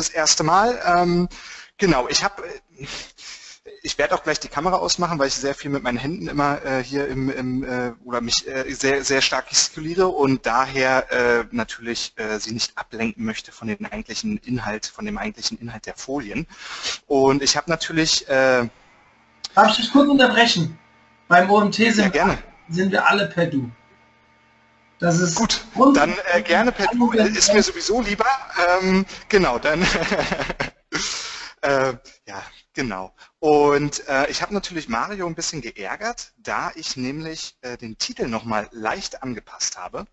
das erste Mal. Ähm, genau, ich habe ich werde auch gleich die Kamera ausmachen, weil ich sehr viel mit meinen Händen immer äh, hier im, im äh, oder mich äh, sehr sehr stark gestikuliere und daher äh, natürlich äh, sie nicht ablenken möchte von dem eigentlichen Inhalt, von dem eigentlichen Inhalt der Folien. Und ich habe natürlich. Äh, Darf ich dich kurz unterbrechen? Beim OMT sind, ja, gerne. sind wir alle per Du. Das ist gut. Dann äh, gerne per Du ist mir sowieso lieber. Ähm, genau, dann. äh, ja, genau. Und äh, ich habe natürlich Mario ein bisschen geärgert, da ich nämlich äh, den Titel nochmal leicht angepasst habe.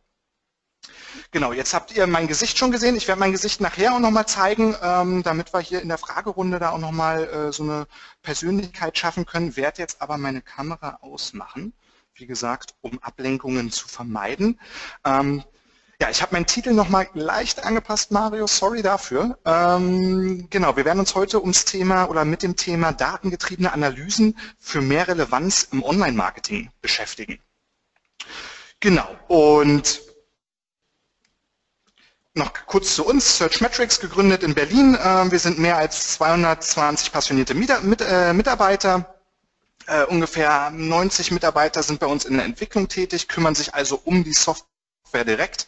Genau, jetzt habt ihr mein Gesicht schon gesehen. Ich werde mein Gesicht nachher auch nochmal zeigen, ähm, damit wir hier in der Fragerunde da auch nochmal äh, so eine Persönlichkeit schaffen können. Werde jetzt aber meine Kamera ausmachen, wie gesagt, um Ablenkungen zu vermeiden. Ähm, ja, ich habe meinen Titel nochmal leicht angepasst, Mario, sorry dafür. Ähm, genau, wir werden uns heute ums Thema oder mit dem Thema datengetriebene Analysen für mehr Relevanz im Online-Marketing beschäftigen. Genau, und noch kurz zu uns, Searchmetrics, gegründet in Berlin. Ähm, wir sind mehr als 220 passionierte äh, Mitarbeiter. Äh, ungefähr 90 Mitarbeiter sind bei uns in der Entwicklung tätig, kümmern sich also um die Software direkt.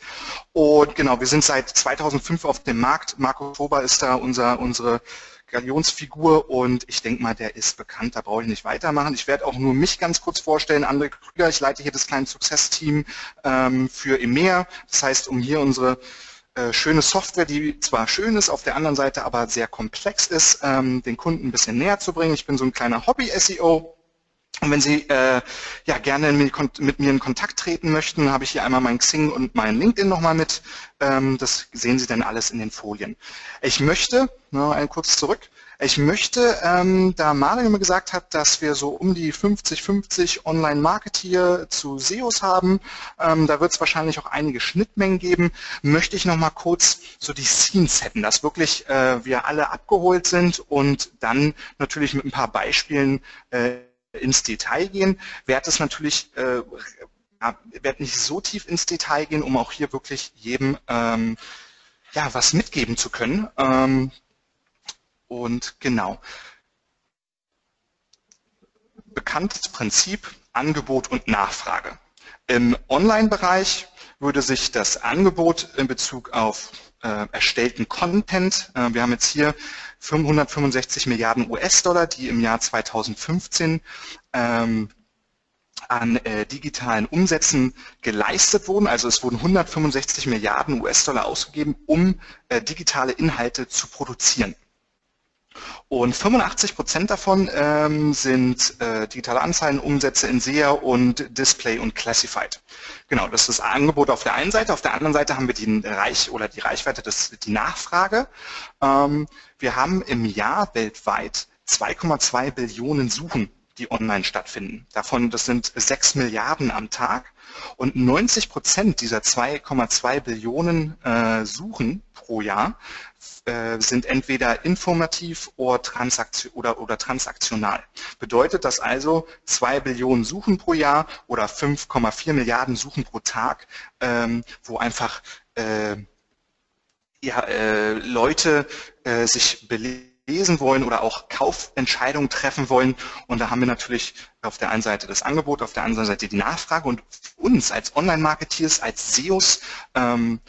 Und genau, wir sind seit 2005 auf dem Markt. Marco Toba ist da unser, unsere Galionsfigur und ich denke mal, der ist bekannt, da brauche ich nicht weitermachen. Ich werde auch nur mich ganz kurz vorstellen, André Krüger, ich leite hier das kleine Success-Team ähm, für EMEA, das heißt, um hier unsere äh, schöne Software, die zwar schön ist, auf der anderen Seite aber sehr komplex ist, ähm, den Kunden ein bisschen näher zu bringen. Ich bin so ein kleiner Hobby-SEO, und wenn Sie äh, ja gerne mit, mir in Kontakt treten möchten, habe ich hier einmal mein Xing und mein LinkedIn nochmal mit. Ähm, das sehen Sie dann alles in den Folien. Ich möchte, noch ein kurz zurück, ich möchte, ähm, da Mario immer gesagt hat, dass wir so um die 50-50 Online-Marketeer zu SEOs haben, ähm, da wird es wahrscheinlich auch einige Schnittmengen geben, möchte ich nochmal kurz so die Scenes hätten, dass wirklich äh, wir alle abgeholt sind und dann natürlich mit ein paar Beispielen äh, ins Detail gehen, werde es natürlich äh, werde nicht so tief ins Detail gehen, um auch hier wirklich jedem ähm, ja, was mitgeben zu können. Ähm, und genau. Bekanntes Prinzip Angebot und Nachfrage. Im Online-Bereich würde sich das Angebot in Bezug auf äh, erstellten Content, äh, wir haben jetzt hier 565 Milliarden US-Dollar, die im Jahr 2015 ähm, an äh, digitalen Umsätzen geleistet wurden. Also es wurden 165 Milliarden US-Dollar ausgegeben, um äh, digitale Inhalte zu produzieren. Und 85 Prozent davon ähm, sind äh, digitale Anzeigen, Umsätze in SEA und Display und Classified. Genau, das ist das Angebot auf der einen Seite. Auf der anderen Seite haben wir die Reich oder die Reichweite, das, die Nachfrage. Ähm, wir haben im Jahr weltweit 2,2 Billionen Suchen, die online stattfinden. Davon, das sind 6 Milliarden am Tag. Und 90 Prozent dieser 2,2 Billionen äh, Suchen pro Jahr äh, sind entweder informativ oder, transaktion oder, oder transaktional. Bedeutet das also 2 Billionen Suchen pro Jahr oder 5,4 Milliarden Suchen pro Tag, ähm, wo einfach äh, äh, Leute sich belesen wollen oder auch Kaufentscheidungen treffen wollen. Und da haben wir natürlich auf der einen Seite das Angebot, auf der anderen Seite die Nachfrage. Und uns als Online-Marketeers, als SEOs, ähm,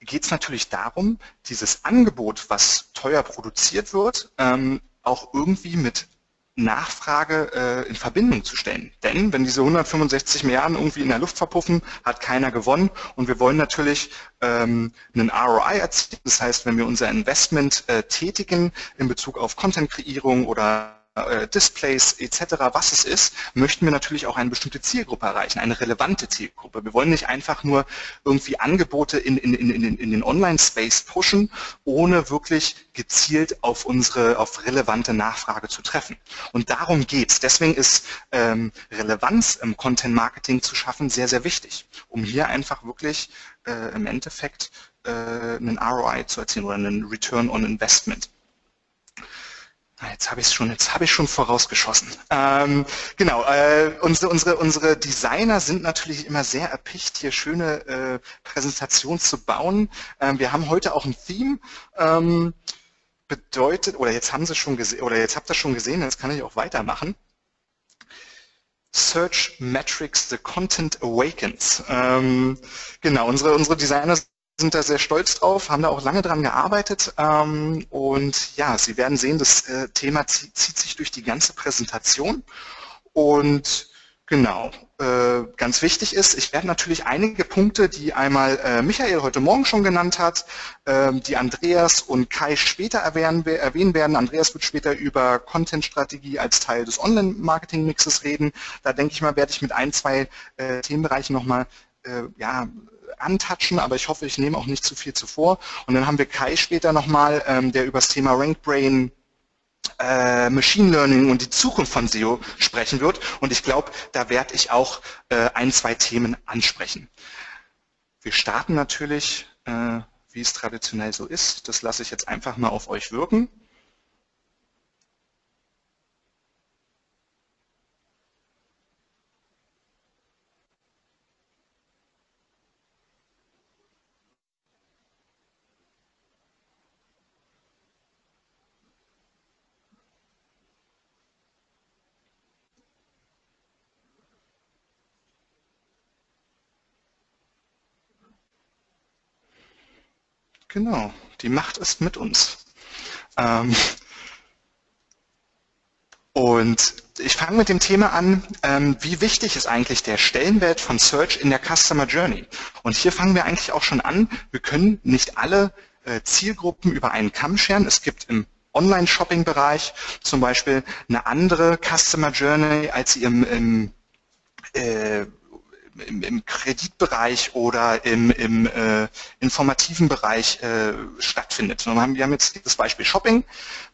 geht es natürlich darum, dieses Angebot, was teuer produziert wird, ähm, auch irgendwie mit Nachfrage äh, in Verbindung zu stellen. Denn wenn diese 165 Milliarden irgendwie in der Luft verpuffen, hat keiner gewonnen und wir wollen natürlich ähm, einen ROI erzielen. Das heißt, wenn wir unser Investment äh, tätigen in Bezug auf Content-Kreierung oder Displays etc., was es ist, möchten wir natürlich auch eine bestimmte Zielgruppe erreichen, eine relevante Zielgruppe. Wir wollen nicht einfach nur irgendwie Angebote in, in, in, in den Online-Space pushen, ohne wirklich gezielt auf unsere, auf relevante Nachfrage zu treffen. Und darum geht's. Deswegen ist ähm, Relevanz im Content-Marketing zu schaffen sehr, sehr wichtig, um hier einfach wirklich äh, im Endeffekt äh, einen ROI zu erzielen oder einen Return on Investment. Ah, jetzt habe ich es schon, jetzt habe ich schon vorausgeschossen. Ähm, genau, äh, unsere, unsere, unsere Designer sind natürlich immer sehr erpicht, hier schöne äh, Präsentationen zu bauen. Ähm, wir haben heute auch ein Theme. Ähm, bedeutet, oder jetzt haben Sie schon gesehen, oder jetzt habt ihr schon gesehen, jetzt kann ich auch weitermachen. Search Metrics, the Content Awakens. Ähm, genau, unsere, unsere Designer sind da sehr stolz drauf, haben da auch lange dran gearbeitet ähm, und ja, Sie werden sehen, das äh, Thema zieht, sich durch die ganze Präsentation und Genau. Äh, ganz wichtig ist, ich werde natürlich einige Punkte, die einmal äh, Michael heute Morgen schon genannt hat, äh, die Andreas und Kai später erwähnen, werden. Andreas wird später über Content-Strategie als Teil des Online-Marketing-Mixes reden. Da denke ich mal, werde ich mit ein, zwei Themenbereichen nochmal ja, antatschen, aber ich hoffe, ich nehme auch nicht zu viel zuvor. Und dann haben wir Kai später nochmal, ähm, der über das Thema RankBrain äh, Machine Learning und die Zukunft von SEO sprechen wird. Und ich glaube, da werde ich auch äh, ein, zwei Themen ansprechen. Wir starten natürlich, äh, wie es traditionell so ist. Das lasse ich jetzt einfach mal auf euch wirken. Genau, die Macht ist mit uns. Ähm, und ich fange mit dem Thema an, ähm, wie wichtig ist eigentlich der Stellenwert von Search in der Customer Journey? Und hier fangen wir eigentlich auch schon an. Wir können nicht alle äh, Zielgruppen über einen Kamm scheren. Es gibt im Online-Shopping-Bereich zum Beispiel eine andere Customer Journey, als sie im, im äh, im, im Kreditbereich oder im, im äh, informativen Bereich äh, stattfindet. Und wir haben jetzt das Beispiel Shopping,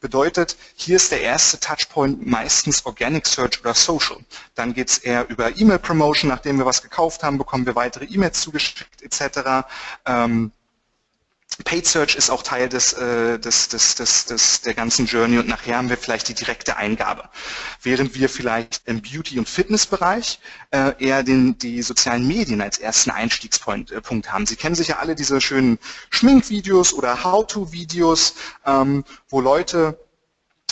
bedeutet, hier ist der erste Touchpoint meistens Organic Search oder Social. Dann geht es eher über E-Mail-Promotion, nachdem wir was gekauft haben, bekommen wir weitere E-Mails zugeschickt etc. Ähm, Paid Search ist auch Teil des, äh, des, des, des, des, der ganzen Journey und nachher haben wir vielleicht die direkte Eingabe. Während wir vielleicht im Beauty- und Fitnessbereich äh, eher den, die sozialen Medien als ersten Einstiegspunkt äh, Punkt haben. Sie kennen sicher alle diese schönen Schminkvideos oder How-to-Videos, ähm, wo Leute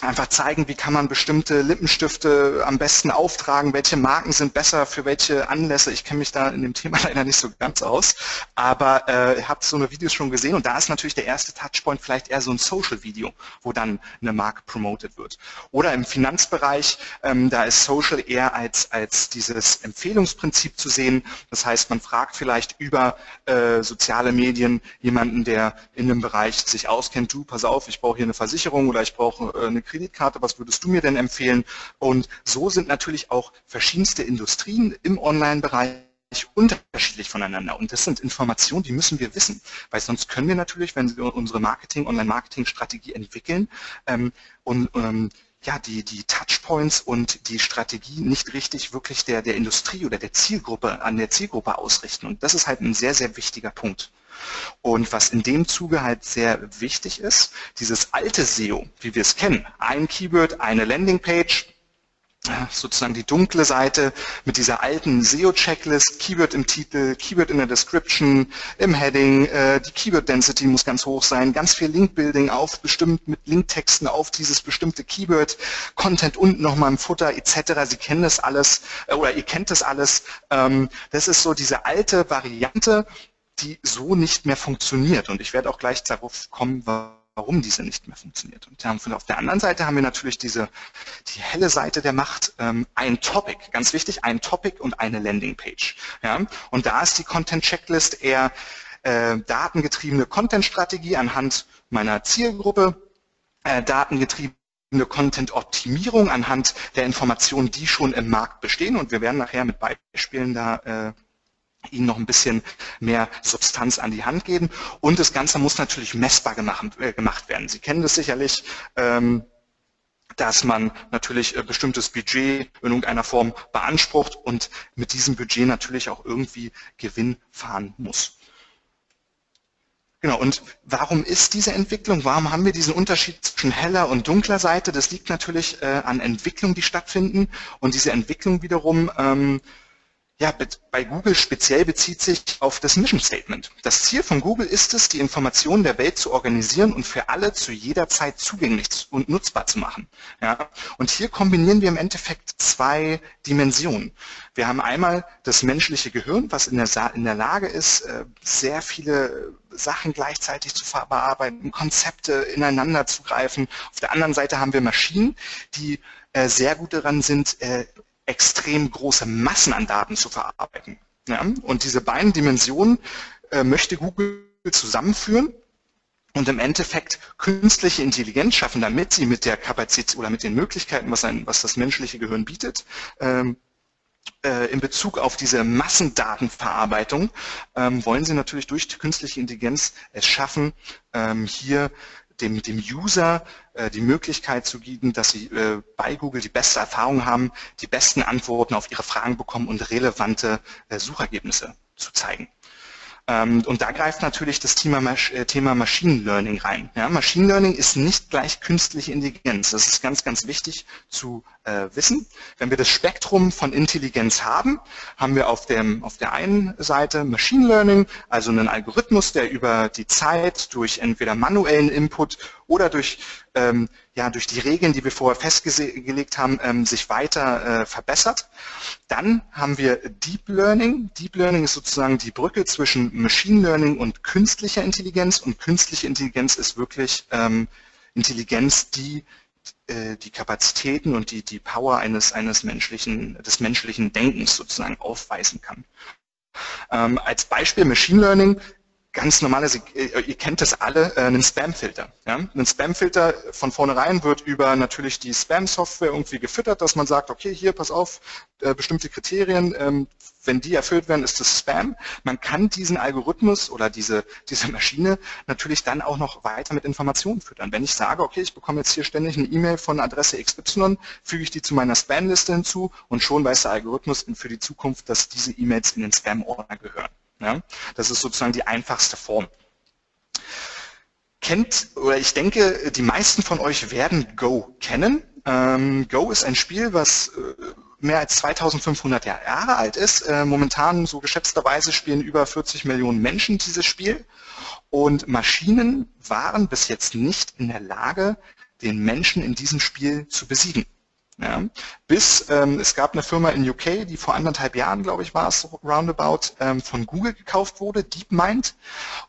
einfach zeigen, wie kann man bestimmte Lippenstifte am besten auftragen, welche Marken sind besser für welche Anlässe. Ich kenne mich da in dem Thema leider nicht so ganz aus, aber äh, ihr habt so eine Videos schon gesehen und da ist natürlich der erste Touchpoint vielleicht eher so ein Social-Video, wo dann eine Marke promoted wird. Oder im Finanzbereich, ähm, da ist Social eher als, als dieses Empfehlungsprinzip zu sehen. Das heißt, man fragt vielleicht über äh, soziale Medien jemanden, der in dem Bereich sich auskennt, du, pass auf, ich brauche hier eine Versicherung oder ich brauche äh, eine Kreditkarte, was würdest du mir denn empfehlen? Und so sind natürlich auch verschiedenste Industrien im Online-Bereich unterschiedlich voneinander. Und das sind Informationen, die müssen wir wissen, weil sonst können wir natürlich, wenn wir unsere Marketing, Online-Marketing-Strategie entwickeln ähm, und ähm, ja, die, die Touchpoints und die Strategie nicht richtig wirklich der, der Industrie oder der Zielgruppe, an der Zielgruppe ausrichten. Und das ist halt ein sehr, sehr wichtiger Punkt. Und was in dem Zuge halt sehr wichtig ist, dieses alte SEO, wie wir es kennen, ein Keyword, eine Landingpage, sozusagen die dunkle Seite mit dieser alten SEO-Checklist, Keyword im Titel, Keyword in der Description, im Heading, äh, die Keyword-Density muss ganz hoch sein, ganz viel Link-Building auf bestimmt mit Linktexten auf dieses bestimmte Keyword, Content unten nochmal im Futter etc. Sie kennen das alles äh, oder ihr kennt das alles. Ähm, das ist so diese alte Variante, die so nicht mehr funktioniert. Und ich werde auch gleich darauf kommen, warum diese nicht mehr funktioniert. Und auf der anderen Seite haben wir natürlich diese, die helle Seite der Macht, ähm, ein Topic, ganz wichtig, ein Topic und eine Landingpage. Ja? Und da ist die Content Checklist eher äh, datengetriebene Content-Strategie anhand meiner Zielgruppe, äh, datengetriebene Content-Optimierung anhand der Informationen, die schon im Markt bestehen. Und wir werden nachher mit Beispielen da äh, ihnen noch ein bisschen mehr Substanz an die Hand geben. Und das Ganze muss natürlich messbar gemacht, äh, werden. Sie kennen das sicherlich, ähm, dass man natürlich äh, bestimmtes Budget in irgendeiner Form beansprucht und mit diesem Budget natürlich auch irgendwie Gewinn fahren muss. Genau, und warum ist diese Entwicklung, warum haben wir diesen Unterschied zwischen heller und dunkler Seite? Das liegt natürlich äh, an Entwicklungen, die stattfinden und diese Entwicklung wiederum ähm, ja, bei Google speziell bezieht sich auf das Mission Statement. Das Ziel von Google ist es, die Informationen der Welt zu organisieren und für alle zu jeder Zeit zugänglich und nutzbar zu machen. Ja? Und hier kombinieren wir im Endeffekt zwei Dimensionen. Wir haben einmal das menschliche Gehirn, was in der, in der Lage ist, äh, sehr viele Sachen gleichzeitig zu verarbeiten, Konzepte ineinander zu greifen. Auf der anderen Seite haben wir Maschinen, die äh, sehr gut daran sind, äh, extrem große Massen an Daten zu verarbeiten. Ja? Und diese beiden Dimensionen äh, möchte Google zusammenführen und im Endeffekt künstliche Intelligenz schaffen, damit sie mit der Kapazität oder mit den Möglichkeiten, was, ein, was das menschliche Gehirn bietet, ähm, äh, in Bezug auf diese Massendatenverarbeitung, ähm, wollen sie natürlich durch die künstliche Intelligenz es schaffen, ähm, hier dem, dem User äh, die Möglichkeit zu geben, dass sie äh, bei Google die beste Erfahrung haben, die besten Antworten auf ihre Fragen bekommen und relevante äh, Suchergebnisse zu zeigen. Ähm, und da greift natürlich das Thema, äh, Thema Machine Learning rein. Ja, Machine Learning ist nicht gleich künstliche Intelligenz. Das ist ganz, ganz wichtig zu äh, wissen. Wenn wir das Spektrum von Intelligenz haben, haben wir auf, dem, auf der einen Seite Machine Learning, also einen Algorithmus, der über die Zeit durch entweder manuellen Input oder durch, ähm, ja, durch die Regeln, die wir vorher festgelegt haben, ähm, sich weiter äh, verbessert. Dann haben wir Deep Learning. Deep Learning ist sozusagen die Brücke zwischen Machine Learning und künstlicher Intelligenz und künstliche Intelligenz ist wirklich ähm, Intelligenz, die äh, die Kapazitäten und die, die Power eines, eines menschlichen, des menschlichen Denkens sozusagen aufweisen kann. Ähm, als Beispiel Machine Learning ganz normales, äh, ihr kennt das alle, äh, einen Spam-Filter. Ja? Ein Spam-Filter von vornherein wird über natürlich die Spam-Software irgendwie gefüttert, dass man sagt, okay, hier, pass auf, äh, bestimmte Kriterien, ähm, wenn die erfüllt werden, ist das Spam. Man kann diesen Algorithmus oder diese, diese Maschine natürlich dann auch noch weiter mit Informationen füttern. Wenn ich sage, okay, ich bekomme jetzt hier ständig eine E-Mail von Adresse XY, füge ich die zu meiner Spam-Liste hinzu und schon weiß der Algorithmus für die Zukunft, dass diese E-Mails in den Spam-Ordner gehören. Ja? Das ist sozusagen die einfachste Form. Kennt, oder ich denke, die meisten von euch werden Go kennen. Ähm, Go ist ein Spiel, was äh, mehr als 2500 Jahre alt ist. Äh, momentan, so geschätzterweise, spielen über 40 Millionen Menschen dieses Spiel. Und Maschinen waren bis jetzt nicht in der Lage, den Menschen in diesem Spiel zu besiegen. Ja. Bis ähm, es gab eine Firma in UK, die vor anderthalb Jahren, glaube ich, war es roundabout, ähm, von Google gekauft wurde, DeepMind.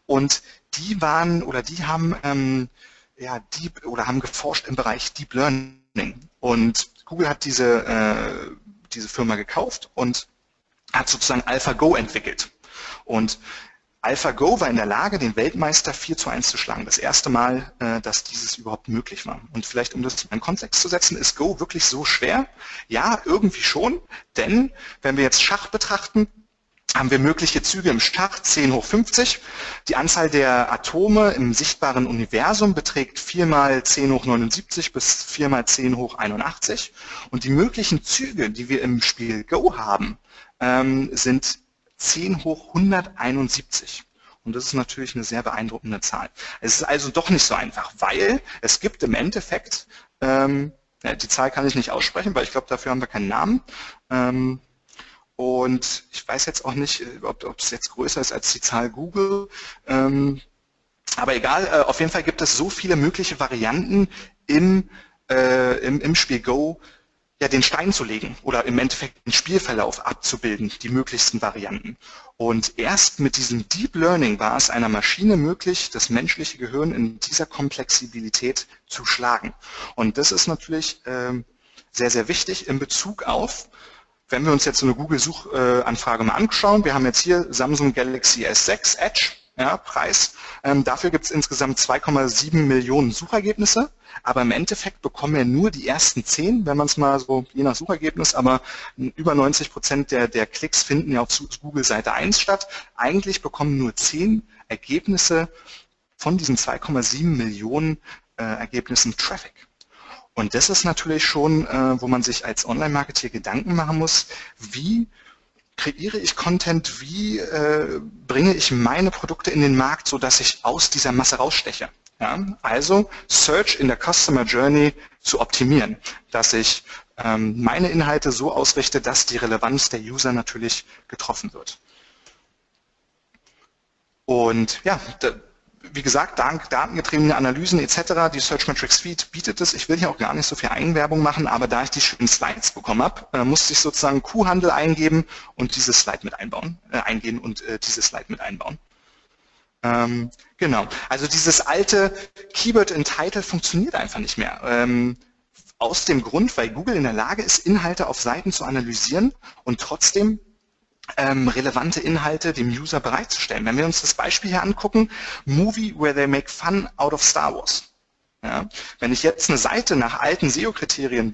Und die waren oder die haben ähm, ja Deep oder haben geforscht im Bereich Deep Learning. Und Google hat diese äh, diese Firma gekauft und hat sozusagen AlphaGo entwickelt. Und AlphaGo war in der Lage, den Weltmeister 4 zu 1 zu schlagen. Das erste Mal, äh, dass dieses überhaupt möglich war. Und vielleicht, um das in einen Kontext zu setzen, ist Go wirklich so schwer? Ja, irgendwie schon. Denn wenn wir jetzt Schach betrachten, haben wir mögliche Züge im Schach 10 hoch 50. Die Anzahl der Atome im sichtbaren Universum beträgt 4 mal 10 hoch 79 bis 4 mal 10 hoch 81. Und die möglichen Züge, die wir im Spiel Go haben, ähm, sind 10 hoch 171. Und das ist natürlich eine sehr beeindruckende Zahl. Es ist also doch nicht so einfach, weil es gibt im Endeffekt, ähm, die Zahl kann ich nicht aussprechen, weil ich glaube, dafür haben wir keinen Namen. Ähm, und ich weiß jetzt auch nicht, äh, ob, ob es jetzt größer ist als die Zahl Google. Ähm, aber egal, äh, auf jeden Fall gibt es so viele mögliche Varianten im, äh, im, im Spiel Go, ja, den Stein zu legen oder im Endeffekt den Spielverlauf abzubilden, die möglichsten Varianten. Und erst mit diesem Deep Learning war es einer Maschine möglich, das menschliche Gehirn in dieser Komplexibilität zu schlagen. Und das ist natürlich ähm, sehr, sehr wichtig in Bezug auf, wenn wir uns jetzt so eine Google-Suchanfrage mal anschauen, wir haben jetzt hier Samsung Galaxy S6 Edge, ja, Preis. Ähm, dafür gibt es insgesamt 2,7 Millionen Suchergebnisse, aber im Endeffekt bekommen wir nur die ersten 10, wenn man es mal so, je nach Suchergebnis, aber über 90 Prozent der, der Klicks finden ja auf Google Seite 1 statt. Eigentlich bekommen nur 10 Ergebnisse von diesen 2,7 Millionen äh, Ergebnissen Traffic. Und das ist natürlich schon, äh, wo man sich als Online-Marketer Gedanken machen muss, wie kreiere ich Content, wie äh, bringe ich meine Produkte in den Markt, sodass ich aus dieser Masse raussteche. Ja? Also Search in der Customer Journey zu optimieren, dass ich ähm, meine Inhalte so ausrichte, dass die Relevanz der User natürlich getroffen wird. Und ja, wie gesagt, dank datengetriebene Analysen etc., die Searchmetrics Suite bietet es. Ich will hier auch gar nicht so viel Eigenwerbung machen, aber da ich die schönen Slides bekommen habe, äh, musste ich sozusagen Kuhhandel eingeben und dieses Slide mit einbauen, äh, eingehen und äh, dieses Slide mit einbauen. Ähm, genau, also dieses alte Keyword in Title funktioniert einfach nicht mehr. Ähm, aus dem Grund, weil Google in der Lage ist, Inhalte auf Seiten zu analysieren und trotzdem ähm, relevante Inhalte dem User bereitzustellen. Wenn wir uns das Beispiel hier angucken, Movie where they make fun out of Star Wars. Ja, wenn ich jetzt eine Seite nach alten SEO-Kriterien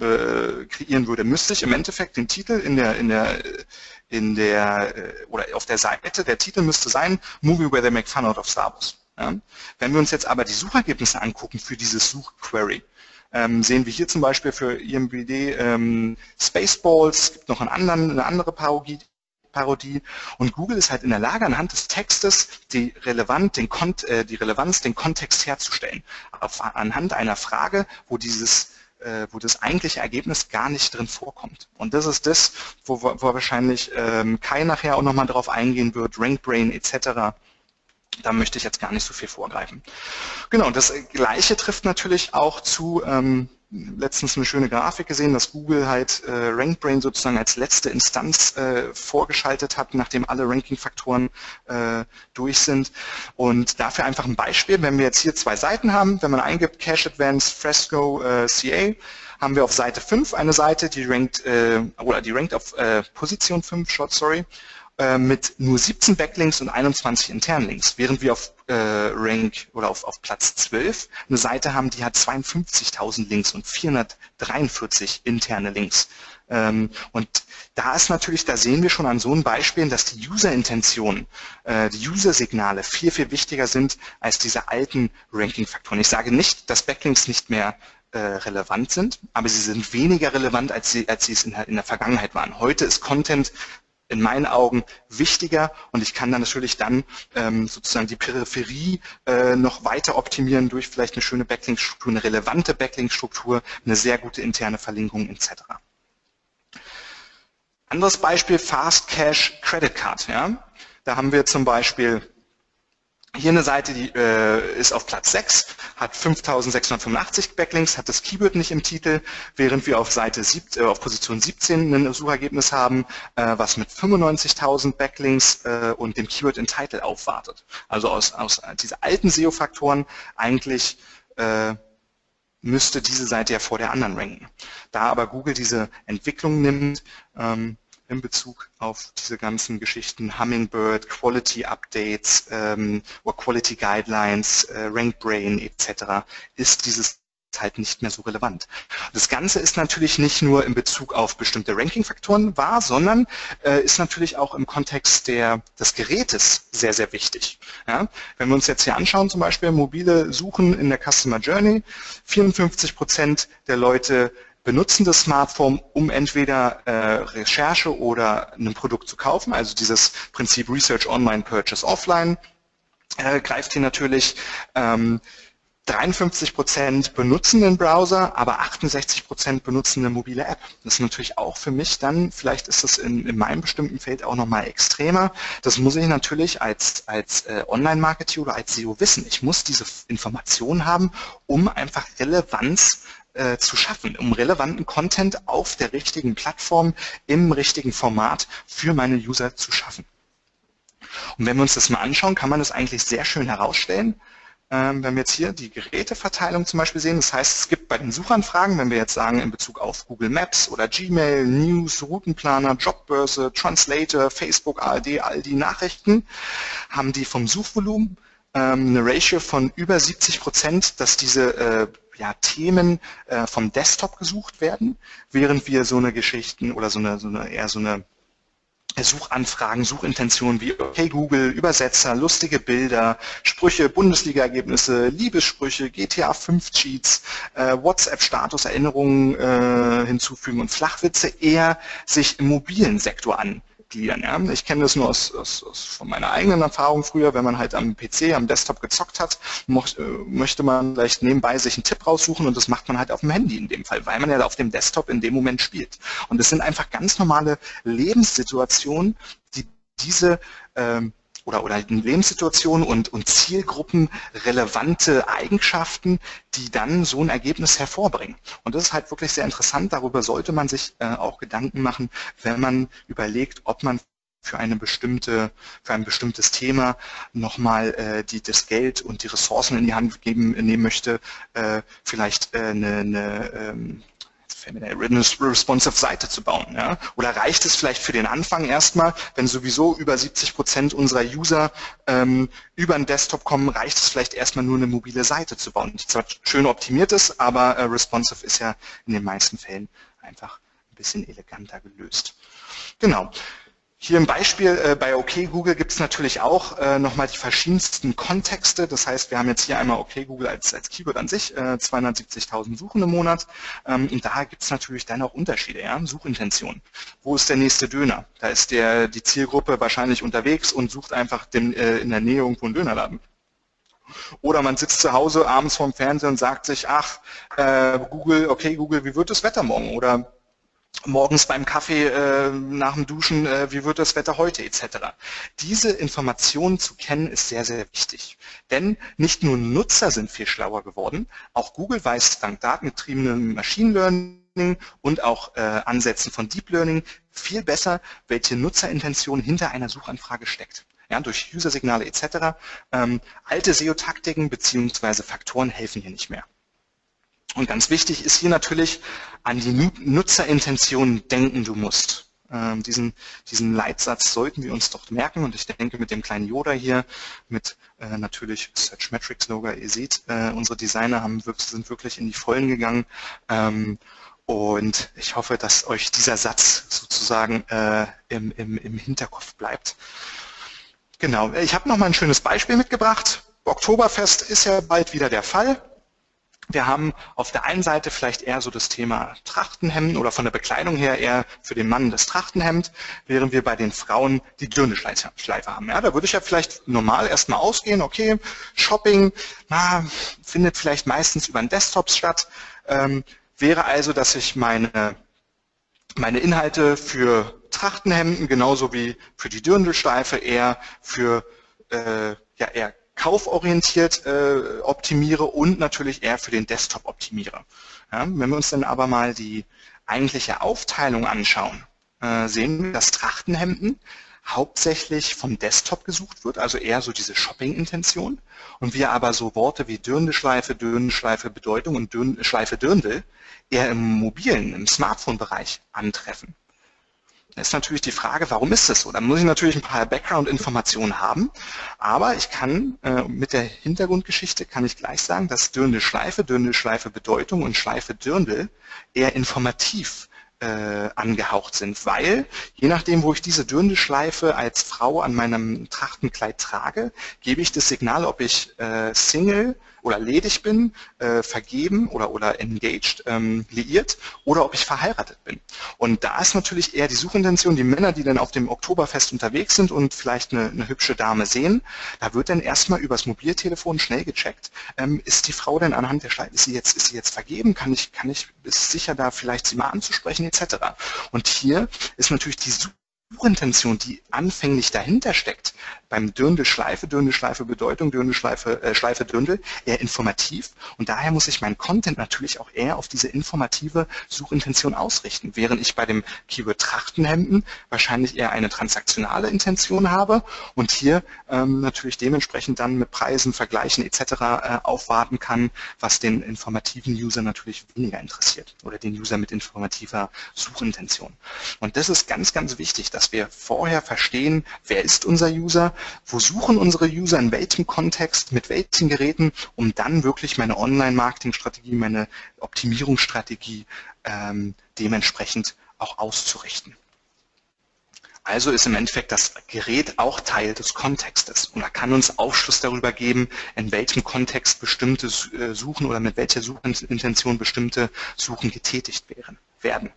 kreieren würde, müsste ich im Endeffekt den Titel in der, in der, in der, äh, oder auf der Seite, der Titel müsste sein, Movie where they make fun out of Star Wars. Ja, wenn wir uns jetzt aber die Suchergebnisse angucken für dieses Suchquery, ähm, sehen wir hier zum Beispiel für IMBD ähm, Spaceballs, es gibt noch einen anderen, eine andere Parodie, Parodie. Und Google ist halt in der Lage, anhand des Textes die, relevant, den Kon äh, die Relevanz, den Kontext herzustellen. Auf, anhand einer Frage, wo dieses äh, wo das eigentliche Ergebnis gar nicht drin vorkommt. Und das ist das, wo, wo wahrscheinlich ähm, Kai nachher auch nochmal drauf eingehen wird, RankBrain etc. Da möchte ich jetzt gar nicht so viel vorgreifen. Genau, das Gleiche trifft natürlich auch zu ähm, letztens eine schöne Grafik gesehen, dass Google halt äh, RankBrain sozusagen als letzte Instanz äh, vorgeschaltet hat, nachdem alle Ranking-Faktoren äh, durch sind. Und dafür einfach ein Beispiel, wenn wir jetzt hier zwei Seiten haben, wenn man eingibt Cache Advance Fresco äh, CA, haben wir auf Seite 5 eine Seite, die rankt, äh, oder die rankt auf äh, Position 5, short, sorry, äh, mit nur 17 Backlinks und 21 internen Links, während wir auf äh, Rank oder auf, auf Platz 12 eine Seite haben, die hat 52.000 Links und 443 interne Links. Ähm, und da ist natürlich, da sehen wir schon an so einem Beispiel, dass die User-Intentionen, äh, die User-Signale viel, viel wichtiger sind als diese alten Ranking-Faktoren. Ich sage nicht, dass Backlinks nicht mehr äh, relevant sind, aber sie sind weniger relevant, als sie, als sie es in in der Vergangenheit waren. Heute ist Content in meinen Augen wichtiger und ich kann dann natürlich dann ähm, sozusagen die Peripherie äh, noch weiter optimieren durch vielleicht eine schöne Backlink-Struktur, eine relevante Backlink-Struktur, eine sehr gute interne Verlinkung etc. Anderes Beispiel, Fast Cash Credit Card. Ja? Da haben wir zum Beispiel hier eine Seite, die äh, ist auf Platz 6, hat 5685 Backlinks, hat das Keyword nicht im Titel, während wir auf Seite 7, äh, auf Position 17 ein Suchergebnis haben, äh, was mit 95.000 Backlinks äh, und dem Keyword in Title aufwartet. Also aus, aus diese alten SEO-Faktoren eigentlich äh, müsste diese Seite ja vor der anderen ranken. Da aber Google diese Entwicklung nimmt, ähm, in Bezug auf diese ganzen Geschichten Hummingbird, Quality Updates ähm, oder Quality Guidelines, äh, RankBrain etc. ist dieses halt nicht mehr so relevant. Das Ganze ist natürlich nicht nur in Bezug auf bestimmte Ranking-Faktoren wahr, sondern äh, ist natürlich auch im Kontext der, des Gerätes sehr, sehr wichtig. Ja? Wenn wir uns jetzt hier anschauen, zum Beispiel mobile Suchen in der Customer Journey, 54 Prozent der Leute benutzen das Smartphone, um entweder äh, Recherche oder ein Produkt zu kaufen, also dieses Prinzip Research Online, Purchase Offline äh, greift hier natürlich. Ähm, 53 Prozent benutzen den Browser, aber 68 Prozent benutzen eine mobile App. Das ist natürlich auch für mich dann, vielleicht ist das in, in meinem bestimmten Feld auch nochmal extremer. Das muss ich natürlich als, als äh, Online-Marketer oder als SEO wissen. Ich muss diese Informationen haben, um einfach Relevanz äh, zu schaffen, um relevanten Content auf der richtigen Plattform im richtigen Format für meine User zu schaffen. Und wenn wir uns das mal anschauen, kann man das eigentlich sehr schön herausstellen. Ähm, wenn wir jetzt hier die Geräteverteilung zum Beispiel sehen, das heißt, es gibt bei den Suchanfragen, wenn wir jetzt sagen in Bezug auf Google Maps oder Gmail, News, Routenplaner, Jobbörse, Translator, Facebook, ARD, all die Nachrichten, haben die vom Suchvolumen ähm, eine Ratio von über 70 Prozent, dass diese äh, ja, Themen äh, vom Desktop gesucht werden, während wir so eine Geschichten oder so eine, so eine eher so eine Suchanfragen, Suchintentionen wie okay Google, Übersetzer, lustige Bilder, Sprüche, Bundesliga-Ergebnisse, Liebessprüche, GTA 5 Cheats, äh, WhatsApp-Status-Erinnerungen äh, hinzufügen und Flachwitze eher sich im mobilen Sektor an gliedern. Ja? Ich kenne das nur aus, aus, aus, von meiner eigenen Erfahrung früher, wenn man halt am PC, am Desktop gezockt hat, mocht, äh, möchte man vielleicht nebenbei sich einen Tipp raussuchen und das macht man halt auf dem Handy in dem Fall, weil man ja auf dem Desktop in dem Moment spielt. Und das sind einfach ganz normale Lebenssituationen, die diese ähm, oder, oder in Lebenssituationen und, und Zielgruppen relevante Eigenschaften, die dann so ein Ergebnis hervorbringen. Und das ist halt wirklich sehr interessant. Darüber sollte man sich äh, auch Gedanken machen, wenn man überlegt, ob man für eine bestimmte, für ein bestimmtes Thema nochmal äh, die, das Geld und die Ressourcen in die Hand geben, nehmen möchte, äh, vielleicht äh, eine, eine ähm, eine responsive Seite zu bauen. Ja? Oder reicht es vielleicht für den Anfang erstmal, wenn sowieso über 70 Prozent unserer User ähm, über einen Desktop kommen, reicht es vielleicht erstmal nur eine mobile Seite zu bauen, die zwar schön optimiert ist, aber äh, responsive ist ja in den meisten Fällen einfach ein bisschen eleganter gelöst. Genau. Hier im Beispiel äh, bei OK Google gibt es natürlich auch äh, nochmal die verschiedensten Kontexte. Das heißt, wir haben jetzt hier einmal OK Google als, als Keyword an sich, äh, 270.000 Suchen im Monat. Ähm, und da gibt es natürlich dann auch Unterschiede, ja? Suchintention. Wo ist der nächste Döner? Da ist der, die Zielgruppe wahrscheinlich unterwegs und sucht einfach den, äh, in der Nähe irgendwo einen Dönerladen. Oder man sitzt zu Hause abends vorm Fernseher und sagt sich, ach, äh, Google, okay Google, wie wird das Wetter morgen? Oder morgens beim Kaffee äh, nach dem Duschen, äh, wie wird das Wetter heute etc. Diese Informationen zu kennen ist sehr, sehr wichtig. Denn nicht nur Nutzer sind viel schlauer geworden, auch Google weiß dank datengetriebenem Machine Learning und auch äh, Ansätzen von Deep Learning viel besser, welche Nutzerintention hinter einer Suchanfrage steckt. Ja, durch User-Signale etc. Ähm, alte SEO-Taktiken bzw. Faktoren helfen hier nicht mehr. Und ganz wichtig ist hier natürlich an die Nutzerintention denken du musst. Ähm, diesen, diesen Leitsatz sollten wir uns doch merken und ich denke mit dem kleinen Yoda hier, mit äh, natürlich Search Metrics Logo, ihr seht, äh, unsere Designer haben, sind wirklich in die Vollen gegangen ähm, und ich hoffe, dass euch dieser Satz sozusagen äh, im, im, im Hinterkopf bleibt. Genau, ich habe noch mal ein schönes Beispiel mitgebracht. Oktoberfest ist ja bald wieder der Fall. Wir haben auf der einen Seite vielleicht eher so das Thema Trachtenhemden oder von der Bekleidung her eher für den Mann das Trachtenhemd, während wir bei den Frauen die Dirndlschleife haben. Ja, da würde ich ja vielleicht normal erstmal ausgehen, okay, Shopping na, findet vielleicht meistens über den Desktop statt, ähm, wäre also, dass ich meine, meine Inhalte für Trachtenhemden genauso wie für die Dirndlschleife eher für äh, ja, eher kauforientiert äh, optimiere und natürlich eher für den Desktop optimiere. Ja, wenn wir uns dann aber mal die eigentliche Aufteilung anschauen, äh, sehen wir, dass Trachtenhemden hauptsächlich vom Desktop gesucht wird, also eher so diese Shopping-Intention. Und wir aber so Worte wie Dirndlschleife, Dirndlschleife Bedeutung und Dirn Schleife eher im mobilen, im Smartphone-Bereich antreffen. Ist natürlich die Frage, warum ist es so? Da muss ich natürlich ein paar Background-Informationen haben, aber ich kann äh, mit der Hintergrundgeschichte kann ich gleich sagen, dass Dirndl Schleife, Dirndl Schleife Bedeutung und Schleife Dirndl eher informativ äh, angehaucht sind, weil je nachdem, wo ich diese Dirndlschleife als Frau an meinem Trachtenkleid trage, gebe ich das Signal, ob ich äh, Single oder ledig bin, äh, vergeben oder, oder engaged, ähm, liiert oder ob ich verheiratet bin. Und da ist natürlich eher die Suchintention, die Männer, die dann auf dem Oktoberfest unterwegs sind und vielleicht eine, eine hübsche Dame sehen, da wird dann erstmal übers Mobiltelefon schnell gecheckt, ähm, ist die Frau denn anhand der Schleife, ist sie jetzt, ist sie jetzt vergeben, kann ich, kann ich, ist sicher da vielleicht sie mal anzusprechen etc. Und hier ist natürlich die Suchintention, die anfänglich dahinter steckt, beim Dirndl-Schleife, Dirndl-Schleife Bedeutung, Dirndl-Schleife äh, Schleife Dirndl, eher informativ und daher muss ich meinen Content natürlich auch eher auf diese informative Suchintention ausrichten, während ich bei dem Keyword Trachtenhemden wahrscheinlich eher eine transaktionale Intention habe und hier ähm, natürlich dementsprechend dann mit Preisen, Vergleichen etc. Äh, aufwarten kann, was den informativen User natürlich weniger interessiert oder den User mit informativer Suchintention. Und das ist ganz, ganz wichtig, dass wir vorher verstehen, wer ist unser User, wo suchen unsere User, in welchem Kontext, mit welchen Geräten, um dann wirklich meine Online-Marketing-Strategie, meine Optimierungsstrategie ähm, dementsprechend auch auszurichten. Also ist im Endeffekt das Gerät auch Teil des Kontextes und er kann uns Aufschluss darüber geben, in welchem Kontext bestimmte äh, Suchen oder mit welcher Suchintention bestimmte Suchen getätigt werden.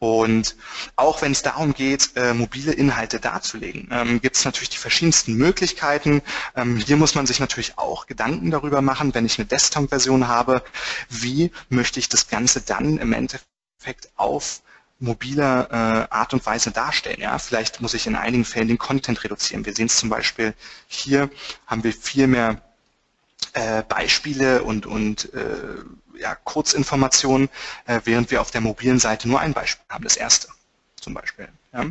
Und auch wenn es darum geht, äh, mobile Inhalte darzulegen, ähm, gibt es natürlich die verschiedensten Möglichkeiten. Ähm, hier muss man sich natürlich auch Gedanken darüber machen, wenn ich eine Desktop-Version habe, wie möchte ich das Ganze dann im Endeffekt auf mobiler äh, Art und Weise darstellen. Ja? Vielleicht muss ich in einigen Fällen den Content reduzieren. Wir sehen es zum Beispiel hier, haben wir viel mehr äh, Beispiele und, und äh, ja, Kurzinformationen, äh, während wir auf der mobilen Seite nur ein Beispiel haben, das erste zum Beispiel. Ja.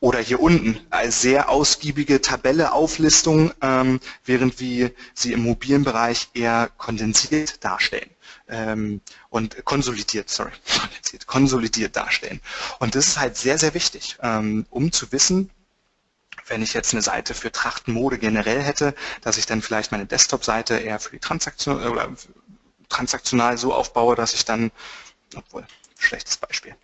Oder hier unten eine sehr ausgiebige Tabelle, Auflistung, ähm, während wir sie im mobilen Bereich eher kondensiert darstellen ähm, und konsolidiert, sorry, konsolidiert, konsolidiert darstellen. Und das ist halt sehr, sehr wichtig, ähm, um zu wissen, wenn ich jetzt eine Seite für Trachtenmode generell hätte, dass ich dann vielleicht meine Desktop-Seite eher für die Transaktion oder transaktional so aufbaue, dass ich dann, obwohl, schlechtes Beispiel.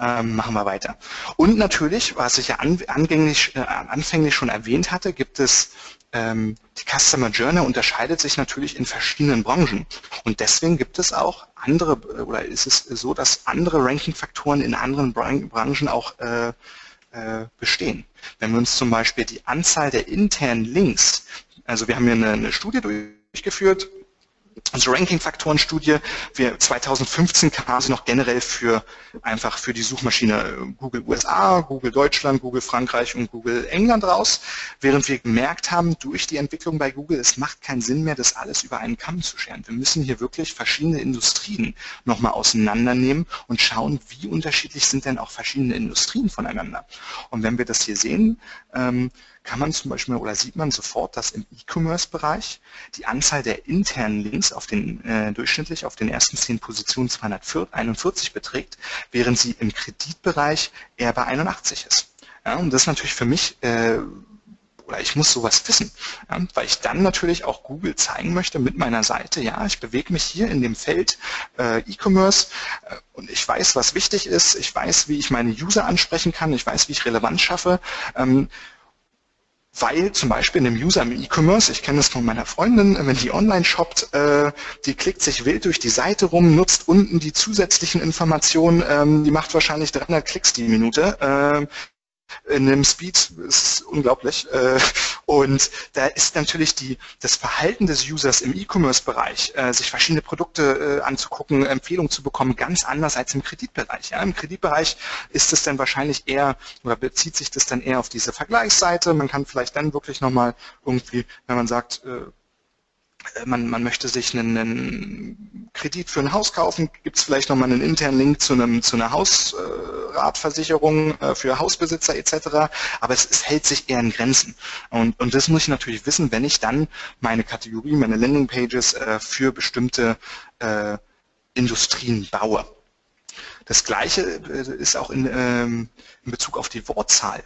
Ähm, machen wir weiter. Und natürlich, was ich ja angänglich, äh, anfänglich schon erwähnt hatte, gibt es ähm, die Customer Journey unterscheidet sich natürlich in verschiedenen Branchen. Und deswegen gibt es auch andere, oder ist es so, dass andere Ranking-Faktoren in anderen Branchen auch äh, äh, bestehen. Wenn wir uns zum Beispiel die Anzahl der internen Links, also wir haben hier eine, eine Studie durchgeführt, unsere Ranking-Faktoren-Studie, wir 2015 kam sie noch generell für einfach für die Suchmaschine äh, Google USA, Google Deutschland, Google Frankreich und Google England raus, während wir gemerkt haben, durch die Entwicklung bei Google, es macht keinen Sinn mehr, das alles über einen Kamm zu scheren. Wir müssen hier wirklich verschiedene Industrien nochmal auseinandernehmen und schauen, wie unterschiedlich sind denn auch verschiedene Industrien voneinander. Und wenn wir das hier sehen, ähm, kann man zum Beispiel oder sieht man sofort, dass im E-Commerce-Bereich die Anzahl der internen Links auf den, äh, durchschnittlich auf den ersten zehn Positionen 241 beträgt, während sie im Kreditbereich eher bei 81 ist. Ja, und das ist natürlich für mich äh, oder ich muss sowas wissen, ja, weil ich dann natürlich auch Google zeigen möchte mit meiner Seite, ja, ich bewege mich hier in dem Feld äh, E-Commerce äh, und ich weiß, was wichtig ist, ich weiß, wie ich meine User ansprechen kann, ich weiß, wie ich Relevanz schaffe. Ähm, weil zum Beispiel in einem User im E-Commerce, ich kenne das von meiner Freundin, wenn die online shoppt, äh, die klickt sich wild durch die Seite rum, nutzt unten die zusätzlichen Informationen, ähm, die macht wahrscheinlich 300 Klicks die Minute. Äh, in dem Speed ist unglaublich. Äh, und da ist natürlich die, das Verhalten des Users im E-Commerce-Bereich, äh, sich verschiedene Produkte äh, anzugucken, Empfehlungen zu bekommen, ganz anders als im Kreditbereich. Ja, Im Kreditbereich ist es dann wahrscheinlich eher oder bezieht sich das dann eher auf diese Vergleichsseite. Man kann vielleicht dann wirklich nochmal irgendwie, wenn man sagt, äh, man, man möchte sich einen, einen, Kredit für ein Haus kaufen, gibt es vielleicht nochmal einen internen Link zu, einem, zu einer Hausratversicherung äh, für Hausbesitzer etc. Aber es, es, hält sich eher in Grenzen. Und, und, das muss ich natürlich wissen, wenn ich dann meine Kategorie, meine Landingpages äh, für bestimmte äh, Industrien baue. Das gleiche äh, ist auch in, ähm, in Bezug auf die Wortzahl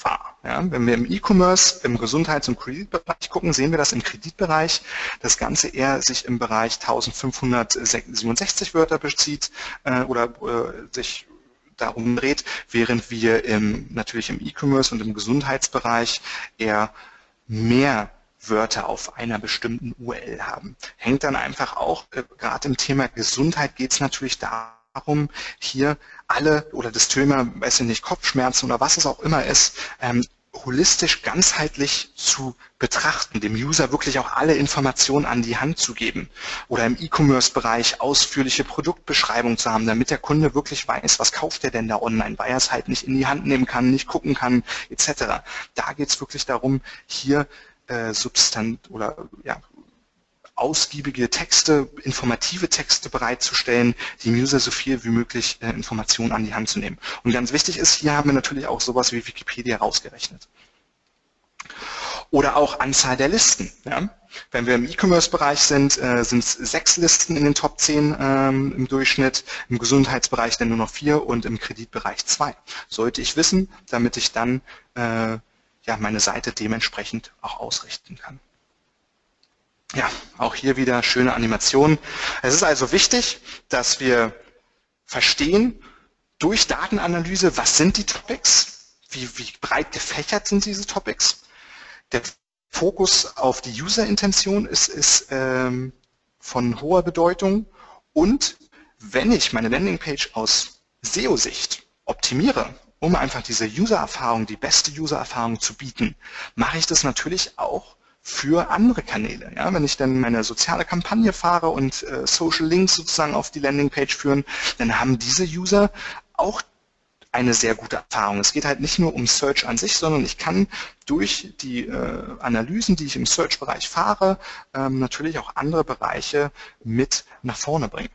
war. Ja, wenn wir im E-Commerce, im Gesundheits- und Kreditbereich gucken, sehen wir, dass im Kreditbereich das Ganze eher sich im Bereich 1567 Wörter bezieht äh, oder äh, sich darum dreht, während wir im, natürlich im E-Commerce und im Gesundheitsbereich eher mehr Wörter auf einer bestimmten URL haben. Hängt dann einfach auch, äh, gerade im Thema Gesundheit geht es natürlich darum, hier alle oder das Thema, weiß ich nicht, Kopfschmerzen oder was es auch immer ist, ähm, holistisch, ganzheitlich zu betrachten, dem User wirklich auch alle Informationen an die Hand zu geben oder im E-Commerce-Bereich ausführliche Produktbeschreibungen zu haben, damit der Kunde wirklich weiß, was kauft er denn da online, weil er es halt nicht in die Hand nehmen kann, nicht gucken kann, etc. Da geht es wirklich darum, hier äh, Substant oder ja, ausgiebige Texte, informative Texte bereitzustellen, dem User so viel wie möglich äh, Informationen an die Hand zu nehmen. Und ganz wichtig ist, hier haben wir natürlich auch sowas wie Wikipedia rausgerechnet. Oder auch Anzahl der Listen. Ja? Wenn wir im E-Commerce-Bereich sind, äh, sind es sechs Listen in den Top 10 ähm, im Durchschnitt, im Gesundheitsbereich dann nur noch vier und im Kreditbereich zwei. Sollte ich wissen, damit ich dann äh, ja, meine Seite dementsprechend auch ausrichten kann. Ja, auch hier wieder schöne Animationen. Es ist also wichtig, dass wir verstehen durch Datenanalyse, was sind die Topics, wie, wie breit gefächert sind diese Topics. Der Fokus auf die User-Intention ist, ist ähm, von hoher Bedeutung und wenn ich meine Landingpage aus SEO-Sicht optimiere, um einfach diese User-Erfahrung, die beste User-Erfahrung zu bieten, mache ich das natürlich auch für andere Kanäle. Ja, wenn ich dann meine soziale Kampagne fahre und äh, Social Links sozusagen auf die Landingpage führen, dann haben diese User auch eine sehr gute Erfahrung. Es geht halt nicht nur um Search an sich, sondern ich kann durch die äh, Analysen, die ich im Search-Bereich fahre, ähm, natürlich auch andere Bereiche mit nach vorne bringen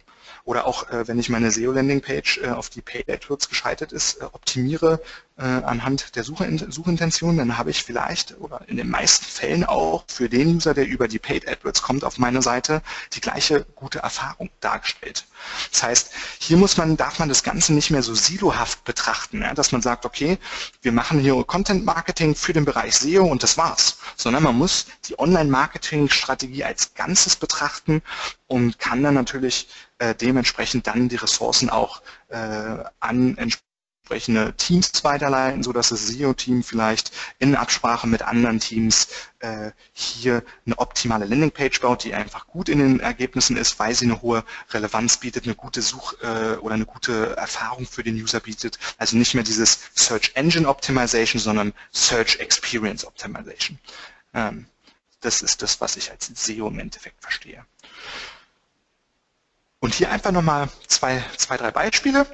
oder auch äh, wenn ich meine SEO-Landing-Page äh, auf die Paid AdWords geschaltet ist, äh, optimiere anhand der Suchin Suchintention, dann habe ich vielleicht oder in den meisten Fällen auch für den User, der über die Paid AdWords kommt, auf meine Seite die gleiche gute Erfahrung dargestellt. Das heißt, hier muss man, darf man das Ganze nicht mehr so silohaft betrachten, ja, dass man sagt, okay, wir machen hier Content-Marketing für den Bereich SEO und das war's, sondern man muss die Online-Marketing-Strategie als Ganzes betrachten und kann dann natürlich äh, dementsprechend dann die Ressourcen auch äh, an entsprechende Teams weiterleiten, sodass das SEO-Team vielleicht in Absprache mit anderen Teams äh, hier eine optimale Landingpage baut, die einfach gut in den Ergebnissen ist, weil sie eine hohe Relevanz bietet, eine gute Such- äh, oder eine gute Erfahrung für den User bietet. Also nicht mehr dieses Search Engine Optimization, sondern Search Experience Optimization. Ähm, das ist das, was ich als SEO im Endeffekt verstehe. Und hier einfach nochmal zwei, zwei, drei Beispiele.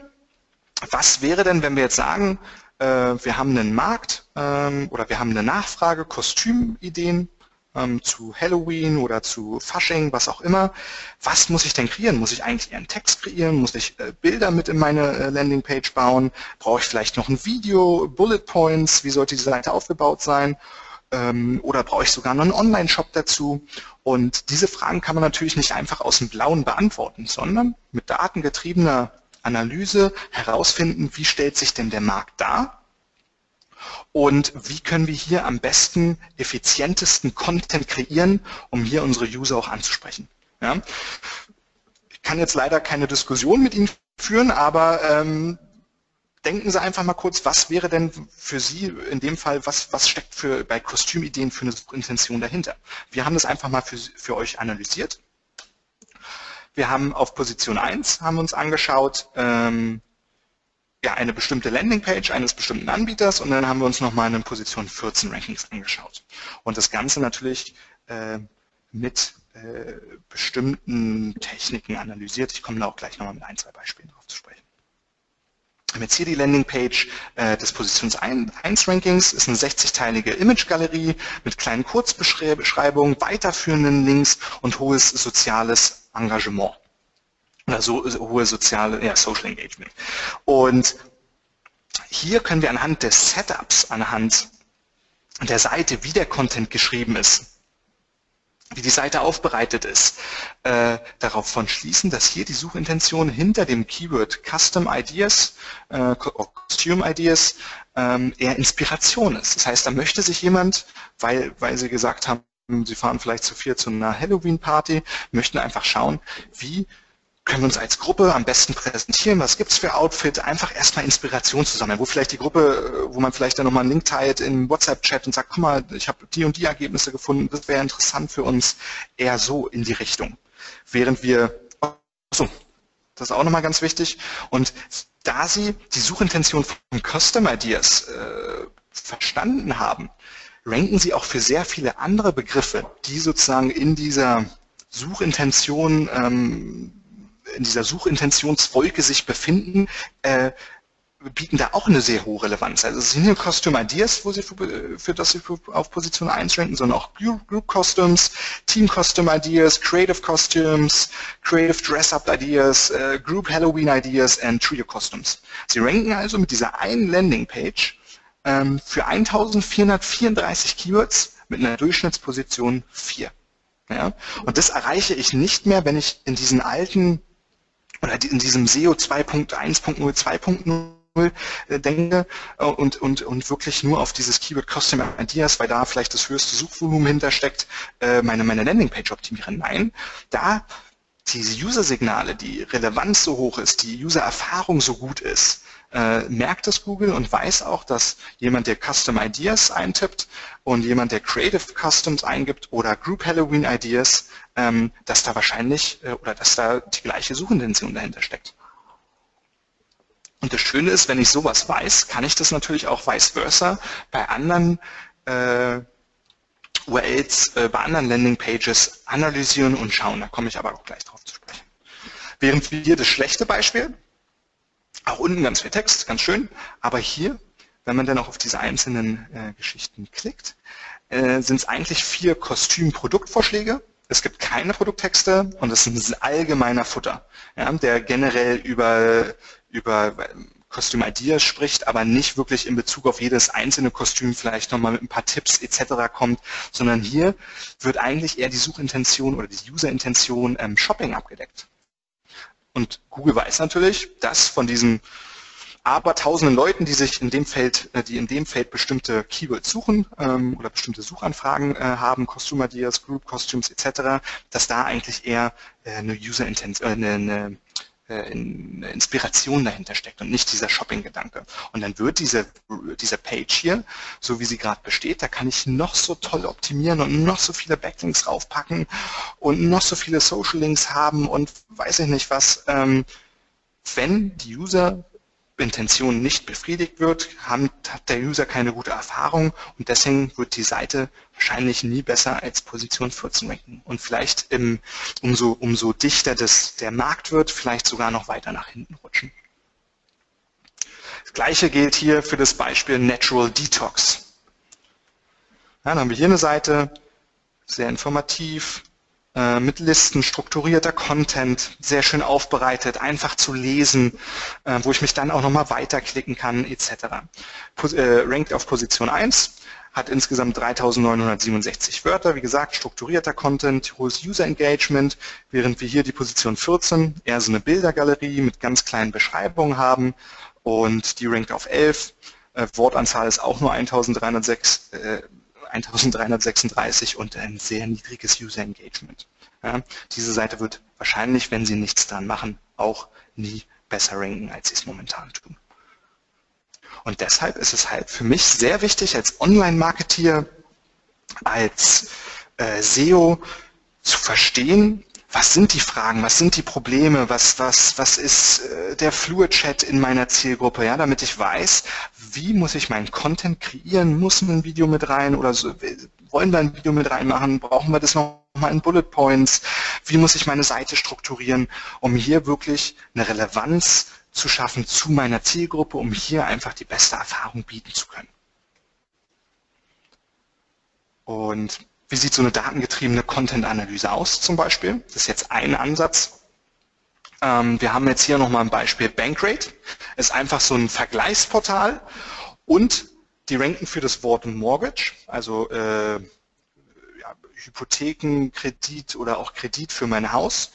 Was wäre denn, wenn wir jetzt sagen, äh, wir haben einen Markt ähm, oder wir haben eine Nachfrage, Kostümideen ähm, zu Halloween oder zu Fasching, was auch immer. Was muss ich denn kreieren? Muss ich eigentlich eher einen Text kreieren? Muss ich äh, Bilder mit in meine äh, Landingpage bauen? Brauche ich vielleicht noch ein Video, Bullet Points? Wie sollte die Seite aufgebaut sein? Ähm, oder brauche ich sogar noch einen Online-Shop dazu? Und diese Fragen kann man natürlich nicht einfach aus dem Blauen beantworten, sondern mit datengetriebener Analyse herausfinden, wie stellt sich denn der Markt dar und wie können wir hier am besten effizientesten Content kreieren, um hier unsere User auch anzusprechen. Ja? Ich kann jetzt leider keine Diskussion mit Ihnen führen, aber ähm, denken Sie einfach mal kurz, was wäre denn für Sie in dem Fall, was, was steckt für, bei Kostümideen für eine Intention dahinter? Wir haben das einfach mal für, für euch analysiert. Wir haben auf Position 1 haben uns angeschaut, ähm, ja, eine bestimmte Landingpage eines bestimmten Anbieters und dann haben wir uns nochmal eine Position 14 Rankings angeschaut. Und das Ganze natürlich äh, mit äh, bestimmten Techniken analysiert. Ich komme da auch gleich nochmal mit ein, zwei Beispielen drauf zu sprechen haben jetzt hier die Landingpage äh, des Positions 1 Rankings, ist eine 60-teilige Image-Galerie mit kleinen Kurzbeschreibungen, weiterführenden Links und hohes soziales Engagement. Also hohe soziale, ja, Social Engagement. Und hier können wir anhand des Setups, anhand der Seite, wie der Content geschrieben ist, wie die Seite aufbereitet ist, äh, darauf von schließen, dass hier die Suchintention hinter dem Keyword Custom Ideas, äh, Costume Ideas, ähm, eher Inspiration ist. Das heißt, da möchte sich jemand, weil, weil sie gesagt haben, sie fahren vielleicht zu viel zu einer Halloween-Party, möchten einfach schauen, wie können wir uns als Gruppe am besten präsentieren, was gibt es für Outfit, einfach erstmal Inspiration zu sammeln, wo vielleicht die Gruppe, wo man vielleicht dann nochmal einen Link teilt im WhatsApp-Chat und sagt, guck mal, ich habe die und die Ergebnisse gefunden, das wäre interessant für uns, eher so in die Richtung. Während wir, so, das ist auch nochmal ganz wichtig, und da Sie die Suchintention von Custom Ideas äh, verstanden haben, ranken Sie auch für sehr viele andere Begriffe, die sozusagen in dieser Suchintention ähm, in dieser Suchintentionswolke sich befinden, äh, bieten da auch eine sehr hohe Relevanz. Also es sind hier Custom Ideas, wo sie für, für das sie auf Position 1 ranken, sondern auch Group Costumes, Team Custom Ideas, Creative Costumes, Creative Dress-Up Ideas, äh, Group Halloween Ideas und Trio Costumes. Sie ranken also mit dieser einen Landingpage ähm, für 1434 Keywords mit einer Durchschnittsposition 4. Ja? Und das erreiche ich nicht mehr, wenn ich in diesen alten oder in diesem SEO 2.1.0, 2.0 denke äh, und, und, und wirklich nur auf dieses Keyword Custom Ideas, weil da vielleicht das höchste Suchvolumen hintersteckt, äh, meine, meine Landingpage optimieren. Nein, da diese User-Signale, die Relevanz so hoch ist, die User-Erfahrung so gut ist, äh, merkt das Google und weiß auch, dass jemand, der Custom Ideas eintippt und jemand, der Creative Customs eingibt oder Group Halloween Ideas, ähm, dass da wahrscheinlich äh, oder dass da die gleiche Suchintention dahinter steckt. Und das Schöne ist, wenn ich sowas weiß, kann ich das natürlich auch vice versa bei anderen äh, URLs, äh, bei anderen Landingpages analysieren und schauen. Da komme ich aber auch gleich drauf zu sprechen. Während wir das schlechte Beispiel, auch unten ganz viel Text, ganz schön, aber hier, wenn man dann auch auf diese einzelnen äh, Geschichten klickt, äh, sind es eigentlich vier Kostüm-Produktvorschläge. Es gibt keine Produkttexte und es ist ein allgemeiner Futter, ja, der generell über, über Costume Ideas spricht, aber nicht wirklich in Bezug auf jedes einzelne Kostüm vielleicht nochmal mit ein paar Tipps etc. kommt, sondern hier wird eigentlich eher die Suchintention oder die Userintention ähm, Shopping abgedeckt. Und Google weiß natürlich, dass von diesen aber tausenden Leuten, die sich in dem Feld, äh, die in dem Feld bestimmte Keywords suchen ähm, oder bestimmte Suchanfragen äh, haben, Costume Ideas, Group Costumes etc., dass da eigentlich eher äh, eine User Intent, äh, eine, äh, eine Inspiration dahinter steckt und nicht dieser Shopping-Gedanke. Und dann wird diese, diese Page hier, so wie sie gerade besteht, da kann ich noch so toll optimieren und noch so viele Backlinks draufpacken und noch so viele Social Links haben und weiß ich nicht was. Ähm, wenn die User Intention nicht befriedigt wird, hat der User keine gute Erfahrung und deswegen wird die Seite wahrscheinlich nie besser als Position 14 ranken und vielleicht im, umso, umso dichter das, der Markt wird, vielleicht sogar noch weiter nach hinten rutschen. Das gleiche gilt hier für das Beispiel Natural Detox. Ja, dann haben wir hier eine Seite, sehr informativ, äh, mit Listen, strukturierter Content, sehr schön aufbereitet, einfach zu lesen, äh, wo ich mich dann auch nochmal weiterklicken kann, etc. Äh, rankt auf Position 1, hat insgesamt 3967 Wörter, wie gesagt, strukturierter Content, hohes User Engagement, während wir hier die Position 14 eher so eine Bildergalerie mit ganz kleinen Beschreibungen haben und die rankt auf 11. Äh, Wortanzahl ist auch nur 1306, äh, 1336 und ein sehr niedriges User Engagement. Ja, diese Seite wird wahrscheinlich, wenn Sie nichts dran machen, auch nie besser ranken, als Sie es momentan tun. Und deshalb ist es halt für mich sehr wichtig, als Online-Marketeer, als äh, SEO zu verstehen, was sind die Fragen, was sind die Probleme, was, was, was ist äh, der Fluid-Chat in meiner Zielgruppe, ja, damit ich weiß, wie muss ich meinen Content kreieren, muss ein Video mit rein oder so, wollen wir ein Video mit reinmachen, brauchen wir das nochmal in Bullet Points, wie muss ich meine Seite strukturieren, um hier wirklich eine Relevanz zu schaffen zu meiner Zielgruppe, um hier einfach die beste Erfahrung bieten zu können. Und wie sieht so eine datengetriebene Content-Analyse aus zum Beispiel? Das ist jetzt ein Ansatz. Ähm, wir haben jetzt hier nochmal ein Beispiel Bankrate. Ist einfach so ein Vergleichsportal und die ranken für das Wort Mortgage, also äh, ja, Hypotheken, Kredit oder auch Kredit für mein Haus,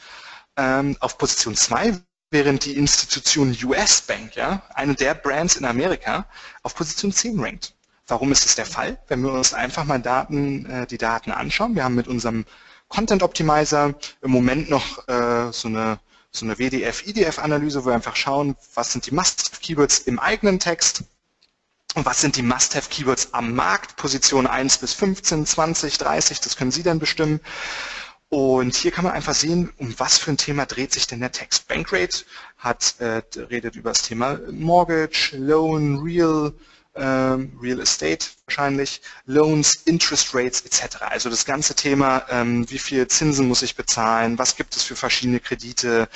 ähm, auf Position 2, während die Institution US Bank, ja, eine der Brands in Amerika, auf Position 10 rankt. Warum ist das der Fall? Wenn wir uns einfach mal Daten, äh, die Daten anschauen, wir haben mit unserem Content Optimizer im Moment noch äh, so eine, so eine WDF-IDF-Analyse, wo wir einfach schauen, was sind die Must-Keywords im eigenen Text und was sind die Must-Have-Keywords am Markt, Position 1 bis 15, 20, 30, das können Sie dann bestimmen. Und hier kann man einfach sehen, um was für ein Thema dreht sich denn der Text. Bankrate hat, äh, redet über das Thema Mortgage, Loan, Real, ähm, Real Estate wahrscheinlich, Loans, Interest Rates etc. Also das ganze Thema, ähm, wie viel Zinsen muss ich bezahlen, was gibt es für verschiedene Kredite,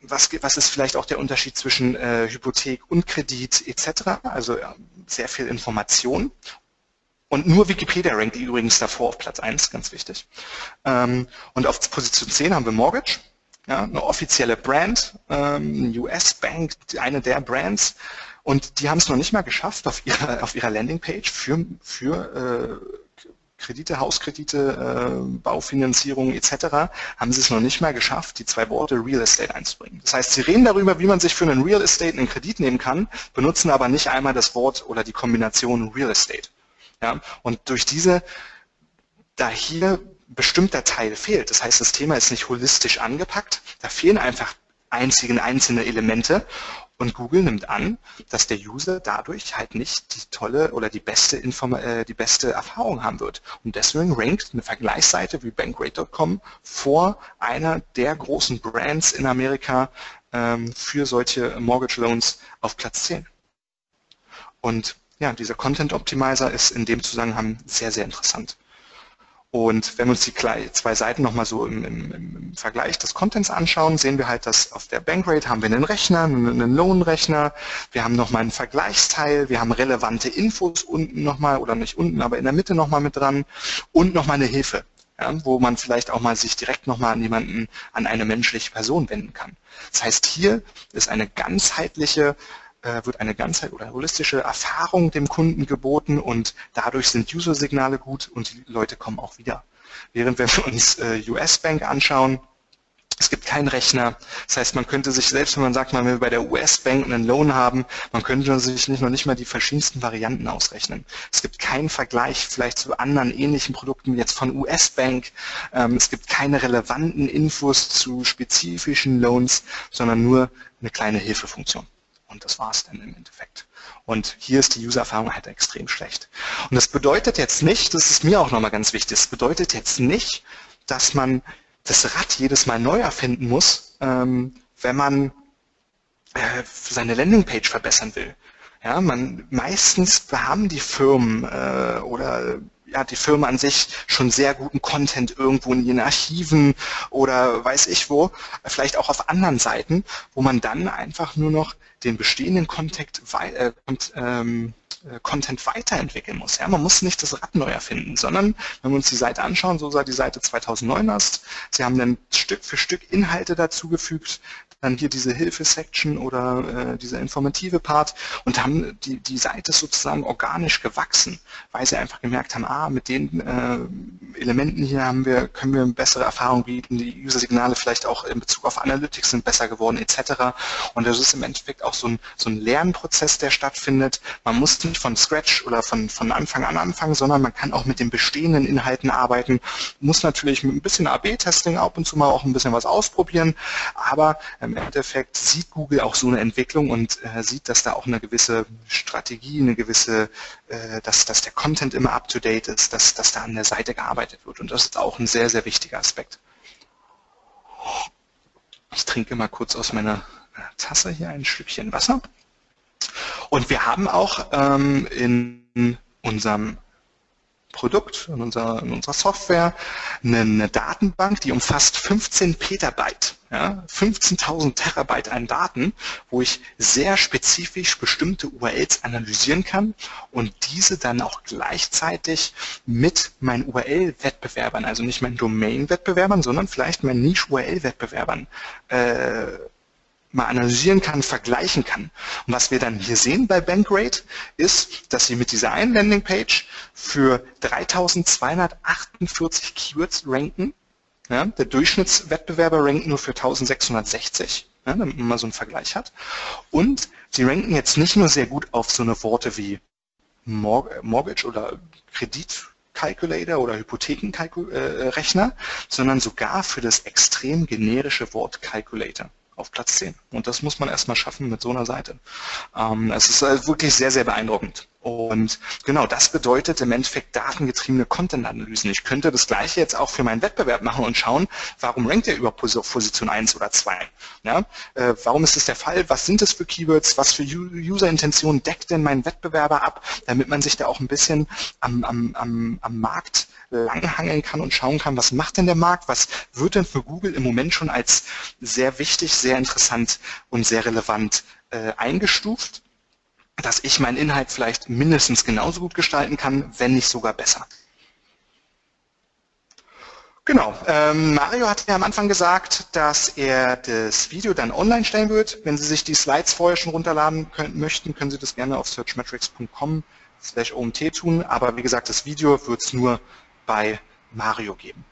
was, ist vielleicht auch der Unterschied zwischen äh, Hypothek und Kredit etc. Also sehr viel Information. Und nur Wikipedia rankt übrigens davor auf Platz 1, ganz wichtig. Ähm, und auf Position 10 haben wir Mortgage, eine offizielle Brand, ähm, US-Bank, eine der Brands. Und die haben es noch nicht mal geschafft, auf ihrer, auf ihrer Landingpage für, für äh, Kredite, Hauskredite, äh, Baufinanzierung etc. haben sie es noch nicht mal geschafft, die zwei Worte Real Estate einzubringen. Das heißt, sie reden darüber, wie man sich für einen Real Estate einen Kredit nehmen kann, benutzen aber nicht einmal das Wort oder die Kombination Real Estate. Ja? Und durch diese, da hier bestimmter Teil fehlt, das heißt, das Thema ist nicht holistisch angepackt, da fehlen einfach einzigen einzelne Elemente Und Google nimmt an, dass der User dadurch halt nicht die tolle oder die beste, Inform äh, die beste Erfahrung haben wird. Und deswegen rankt eine Vergleichsseite wie Bankrate.com vor einer der großen Brands in Amerika ähm, für solche Mortgage Loans auf Platz 10. Und ja, dieser Content Optimizer ist in dem Zusammenhang sehr, sehr interessant. Und wenn wir uns die zwei Seiten nochmal so im, im, im, Vergleich des Contents anschauen, sehen wir halt, dass auf der Bankrate haben wir einen Rechner, einen Lohnrechner, wir haben nochmal einen Vergleichsteil, wir haben relevante Infos unten nochmal, oder nicht unten, aber in der Mitte nochmal mit dran. Und nochmal eine Hilfe, ja, wo man vielleicht auch mal sich direkt nochmal an jemanden, an eine menschliche Person wenden kann. Das heißt, hier ist eine ganzheitliche wird eine ganzheit oder holistische Erfahrung dem Kunden geboten und dadurch sind User-Signale gut und die Leute kommen auch wieder. Während wenn wir uns äh, US-Bank anschauen, es gibt keinen Rechner. Das heißt, man könnte sich, selbst wenn man sagt, man will bei der US-Bank einen Loan haben, man könnte sich nicht, noch nicht mal die verschiedensten Varianten ausrechnen. Es gibt keinen Vergleich vielleicht zu anderen ähnlichen Produkten jetzt von US-Bank. Ähm, es gibt keine relevanten Infos zu spezifischen Loans, sondern nur eine kleine Hilfefunktion. Und das war es dann im Endeffekt. Und hier ist die User-Erfahrung halt extrem schlecht. Und das bedeutet jetzt nicht, das ist mir auch nochmal ganz wichtig, das bedeutet jetzt nicht, dass man das Rad jedes Mal neu erfinden muss, ähm, wenn man äh, seine Landingpage verbessern will. Ja, man meistens haben die Firmen äh, oder ja, die Firma an sich schon sehr guten Content irgendwo in ihren Archiven oder weiß ich wo, vielleicht auch auf anderen Seiten, wo man dann einfach nur noch den bestehenden Content, äh, ähm, äh, Content weiterentwickeln muss. Ja, man muss nicht das Rad neu erfinden, sondern wenn wir uns die Seite anschauen, so sah die Seite 2009 aus. Sie haben dann Stück für Stück Inhalte dazugefügt, dann hier diese Hilfe-Section oder äh, dieser informative Part und haben die, die Seite sozusagen organisch gewachsen, weil sie einfach gemerkt haben, ah, mit den äh, Elementen hier haben wir, können wir bessere Erfahrung bieten, die User-Signale vielleicht auch in Bezug auf Analytics sind besser geworden etc. Und das ist im Endeffekt auch so ein, so ein Lernprozess, der stattfindet. Man muss nicht von Scratch oder von, von Anfang an anfangen, sondern man kann auch mit den bestehenden Inhalten arbeiten, muss natürlich mit ein bisschen AB-Testing ab und zu mal auch ein bisschen was ausprobieren, aber im Endeffekt sieht Google auch so eine Entwicklung und äh, sieht, dass da auch eine gewisse Strategie, eine gewisse, äh, dass, dass der Content immer up-to-date ist, dass, dass da an der Seite gearbeitet wird. Und das ist auch ein sehr, sehr wichtiger Aspekt. Ich trinke mal kurz aus meiner äh, Tasse hier ein Stückchen Wasser. Und wir haben auch ähm, in unserem Produkt, in unserer, in unserer Software, eine, eine, Datenbank, die umfasst 15 Petabyte, ja, 15.000 Terabyte an Daten, wo ich sehr spezifisch bestimmte URLs analysieren kann und diese dann auch gleichzeitig mit meinen URL-Wettbewerbern, also nicht meinen Domain-Wettbewerbern, sondern vielleicht meinen Niche-URL-Wettbewerbern äh, mal analysieren kann, vergleichen kann. Und was wir dann hier sehen bei Bankrate ist, dass Sie mit dieser einen Landingpage für 3248 Keywords ranken. Ja, der Durchschnittswettbewerber rankt nur für 1660, ja, damit man mal so einen Vergleich hat. Und Sie ranken jetzt nicht nur sehr gut auf so eine Worte wie Mortgage oder Kredit Calculator oder Hypothekenrechner, sondern sogar für das extrem generische Wort Calculator auf Platz 10. Und das muss man erstmal schaffen mit so einer Seite. Ähm, es ist äh, wirklich sehr, sehr beeindruckend. Und genau, das bedeutet im Endeffekt datengetriebene Content-Analysen. Ich könnte das gleiche jetzt auch für meinen Wettbewerb machen und schauen, warum rankt er über Position 1 oder 2? Ja? Äh, warum ist das der Fall? Was sind das für Keywords? Was für User-Intentionen deckt denn mein Wettbewerber ab? Damit man sich da auch ein bisschen am, am, am, am Markt langhangeln kann und schauen kann, was macht denn der Markt? Was wird denn für Google im Moment schon als sehr wichtig, sehr interessant und sehr relevant äh, eingestuft? Dass ich meinen Inhalt vielleicht mindestens genauso gut gestalten kann, wenn nicht sogar besser. Genau, ähm, Mario hat ja am Anfang gesagt, dass er das Video dann online stellen wird. Wenn Sie sich die Slides vorher schon runterladen können, möchten, können Sie das gerne auf searchmetrics.com slash OMT tun. Aber wie gesagt, das Video wird es nur bei Mario geben.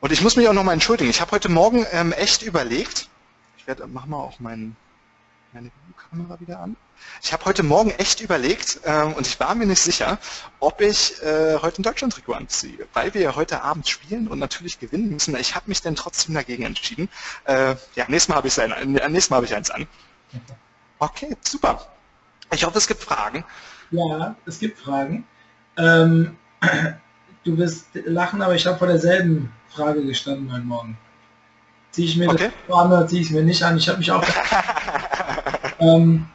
Und ich muss mich auch nochmal entschuldigen. Ich habe heute Morgen ähm, echt überlegt, ich werde, mach mal auch mein, meine Kamera wieder an. Ich habe heute Morgen echt überlegt ähm, und ich war mir nicht sicher, ob ich äh, heute ein Deutschland-Trikot anziehe, weil wir ja heute Abend spielen und natürlich gewinnen müssen. Ich habe mich dann trotzdem dagegen entschieden. Äh, ja, nächstes Mal habe ich, Mal hab ich eins an. Okay, super. Ich hoffe, es gibt Fragen. Ja, es gibt Fragen. Ähm, du wirst lachen, aber ich habe vor derselben Frage gestanden heute Morgen. Ziehe ich mir okay. das an oder ziehe ich es mir nicht an? Ich habe mich auch... ähm,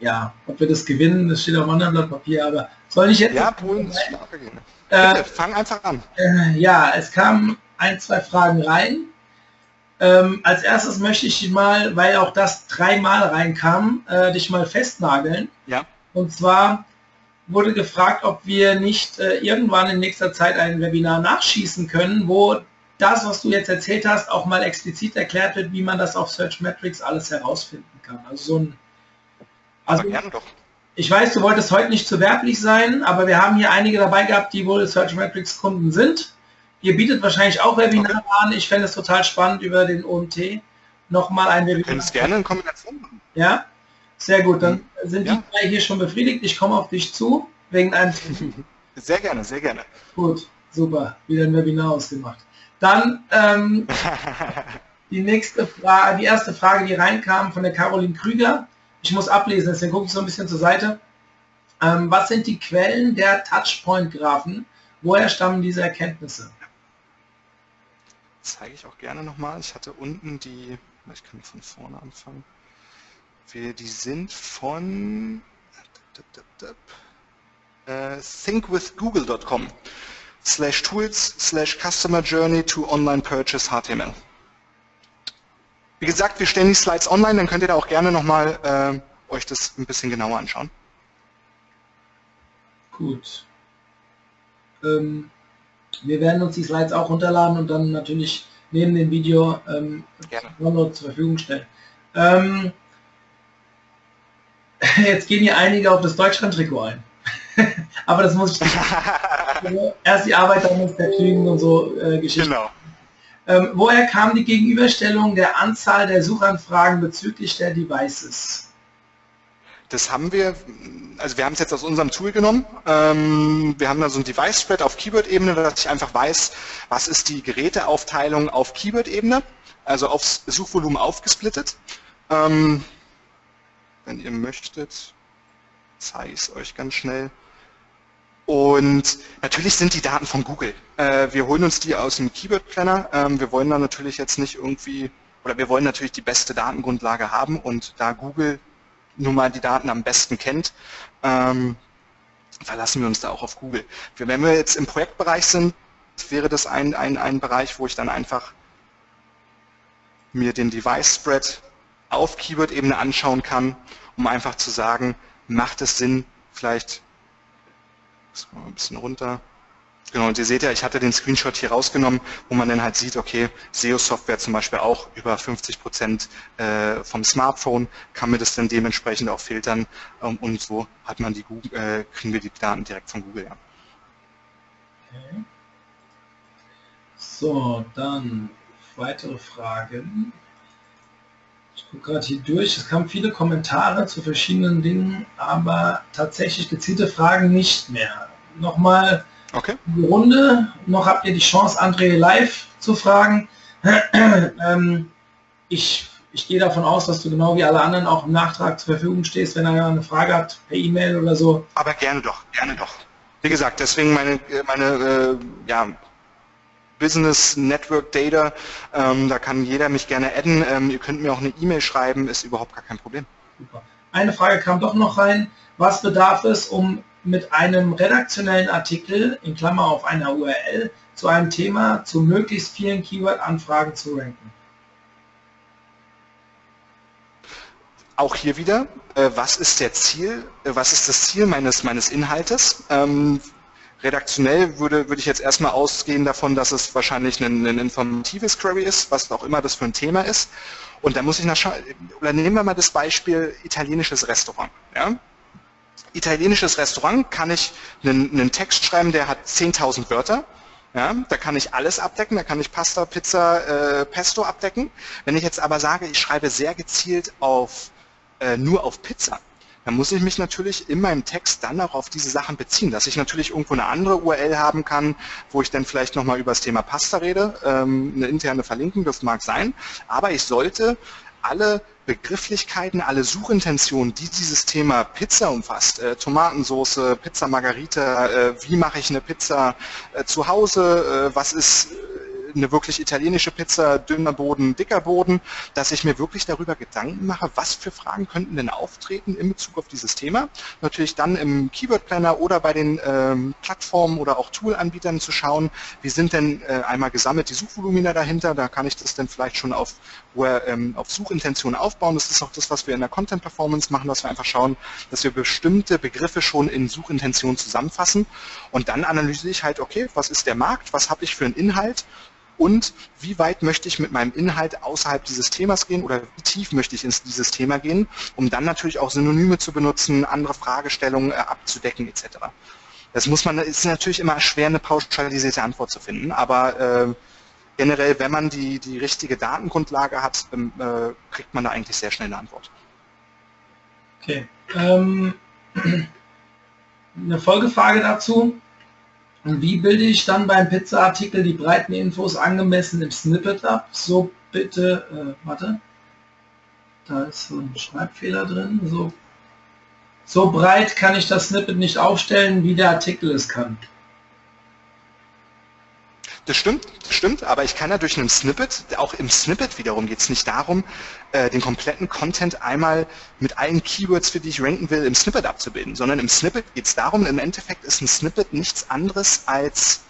ja, ob wir das gewinnen, das steht auf einem anderen Blatt Papier, aber soll ich jetzt... Ja, Polen ist stark gehen. Äh, fang einfach an. Äh, ja, es kamen ein, zwei Fragen rein. Ähm, als erstes möchte ich mal, weil auch das dreimal reinkam, äh, dich mal festnageln. Ja. Und zwar wurde gefragt, ob wir nicht äh, irgendwann in nächster Zeit ein Webinar nachschießen können, wo das, was du jetzt erzählt hast, auch mal explizit erklärt wird, wie man das auf Search Metrics alles herausfinden kann. Also so ein also, ich weiß, du wolltest heute nicht zu werblich sein, aber wir haben hier einige dabei gehabt, die wohl Search Metrics Kunden sind. Ihr bietet wahrscheinlich auch Webinare okay. an. Ich fände es total spannend über den OMT nochmal ein Webinar. Können es gerne in Kombination machen. Ja, sehr gut. Dann sind ja. die drei hier schon befriedigt. Ich komme auf dich zu wegen einem. Sehr gerne, sehr gerne. Gut, super. Wieder ein Webinar ausgemacht. Dann ähm, die nächste Frage, die erste Frage, die reinkam von der Caroline Krüger. Ich muss ablesen, deswegen gucke ich so ein bisschen zur Seite. Ähm, was sind die Quellen der Touchpoint-Graphen? Woher stammen diese Erkenntnisse? zeige ich auch gerne nochmal. Ich hatte unten die, ich kann von vorne anfangen. Die sind von äh, thinkwithgoogle.com slash tools slash customer journey to online purchase HTML. Wie gesagt, wir stellen die Slides online, dann könnt ihr da auch gerne nochmal äh, euch das ein bisschen genauer anschauen. Gut. Ähm, wir werden uns die Slides auch runterladen und dann natürlich neben dem Video ähm, zur Verfügung stellen. Ähm, jetzt gehen hier einige auf das Deutschland-Trikot ein. Aber das muss ich nicht. Erst die Arbeit, dann muss der Kriegen und so äh, Geschichten. Genau. Ähm, woher kam die Gegenüberstellung der Anzahl der Suchanfragen bezüglich der Devices? Das haben wir, also wir haben es jetzt aus unserem Tool genommen. Ähm, wir haben da so ein Device-Spread auf Keyword-Ebene, dass ich einfach weiß, was ist die Geräteaufteilung auf Keyword-Ebene, also aufs Suchvolumen aufgesplittet. Ähm, wenn ihr möchtet, zeige ich es euch ganz schnell. Und natürlich sind die Daten von Google. Äh, wir holen uns die aus dem Keyword Planner. Ähm, wir wollen da natürlich jetzt nicht irgendwie, oder wir wollen natürlich die beste Datengrundlage haben und da Google nun mal die Daten am besten kennt, ähm, verlassen wir uns da auch auf Google. Wenn wir jetzt im Projektbereich sind, wäre das ein, ein, ein Bereich, wo ich dann einfach mir den Device Spread auf Keyword-Ebene anschauen kann, um einfach zu sagen, macht es Sinn, vielleicht ein bisschen runter. Genau, und ihr seht ja, ich hatte den Screenshot hier rausgenommen, wo man dann halt sieht, okay, SEO-Software zum Beispiel auch über 50 Prozent äh, vom Smartphone, kann mir das dann dementsprechend auch filtern ähm, und so hat man die Google, äh, kriegen wir die Daten direkt von Google. Ja. Okay. So, dann weitere Fragen. Ich gucke gerade hier durch. Es kamen viele Kommentare zu verschiedenen Dingen, aber tatsächlich gezielte Fragen nicht mehr. Nochmal okay. die Runde. Noch habt ihr die Chance, André live zu fragen. ähm, ich, ich gehe davon aus, dass du genau wie alle anderen auch im Nachtrag zur Verfügung stehst, wenn einer eine Frage hat, per E-Mail oder so. Aber gerne doch, gerne doch. Wie gesagt, deswegen meine, meine äh, ja, Business Network Data. Ähm, da kann jeder mich gerne adden. Ähm, ihr könnt mir auch eine E-Mail schreiben, ist überhaupt gar kein Problem. Super. Eine Frage kam doch noch rein. Was bedarf es, um mit einem redaktionellen Artikel, in Klammer auf einer URL, zu einem Thema zu möglichst vielen Keyword-Anfragen zu ranken? Auch hier wieder, äh, was ist der Ziel, äh, was ist das Ziel meines, meines Inhaltes? Redaktionell würde, würde ich jetzt erstmal ausgehen davon, dass es wahrscheinlich ein, ein informatives Query ist, was auch immer das für ein Thema ist. Und da muss ich nachschauen, oder nehmen wir mal das Beispiel italienisches Restaurant. Ja? Italienisches Restaurant kann ich einen, einen Text schreiben, der hat 10.000 Wörter. Ja, da kann ich alles abdecken, da kann ich Pasta, Pizza, äh, Pesto abdecken. Wenn ich jetzt aber sage, ich schreibe sehr gezielt auf äh, nur auf Pizza, dann muss ich mich natürlich in meinem Text dann auch auf diese Sachen beziehen, dass ich natürlich irgendwo eine andere URL haben kann, wo ich dann vielleicht nochmal über das Thema Pasta rede, ähm, eine interne Verlinkung, das mag sein, aber ich sollte alle Begrifflichkeiten, alle Suchintentionen, die dieses Thema Pizza umfasst, äh, Tomatensauce, Pizza Margarita, äh, wie mache ich eine Pizza äh, zu Hause, äh, was ist eine wirklich italienische Pizza, dünner Boden, dicker Boden, dass ich mir wirklich darüber Gedanken mache, was für Fragen könnten denn auftreten in Bezug auf dieses Thema. Natürlich dann im Keyword Planner oder bei den ähm, Plattformen oder auch Tool-Anbietern zu schauen, wie sind denn äh, einmal gesammelt die Suchvolumina dahinter, da kann ich das dann vielleicht schon auf, ähm, auf Suchintention aufbauen. Das ist auch das, was wir in der Content Performance machen, dass wir einfach schauen, dass wir bestimmte Begriffe schon in Suchintention zusammenfassen und dann analysiere ich halt, okay, was ist der Markt, was habe ich für einen Inhalt und wie weit möchte ich mit meinem Inhalt außerhalb dieses Themas gehen oder wie tief möchte ich in dieses Thema gehen, um dann natürlich auch Synonyme zu benutzen, andere Fragestellungen äh, abzudecken etc. Das muss man, ist natürlich immer schwer, eine pauschalisierte Antwort zu finden, aber äh, generell, wenn man die, die richtige Datengrundlage hat, äh, kriegt man da eigentlich sehr schnell eine Antwort. Okay. Ähm, eine Folgefrage dazu. Und wie bilde ich dann beim Pizza-Artikel die breiten Infos angemessen im Snippet ab? So bitte, äh, warte, da ist so ein Schreibfehler drin. So, so breit kann ich das Snippet nicht aufstellen, wie der Artikel es kann. Das stimmt, das stimmt, aber ich kann ja durch einen Snippet, auch im Snippet wiederum geht es nicht darum, äh, den kompletten Content einmal mit allen Keywords, für die ich ranken will, im Snippet abzubilden, sondern im Snippet geht es darum, im Endeffekt ist ein Snippet nichts anderes als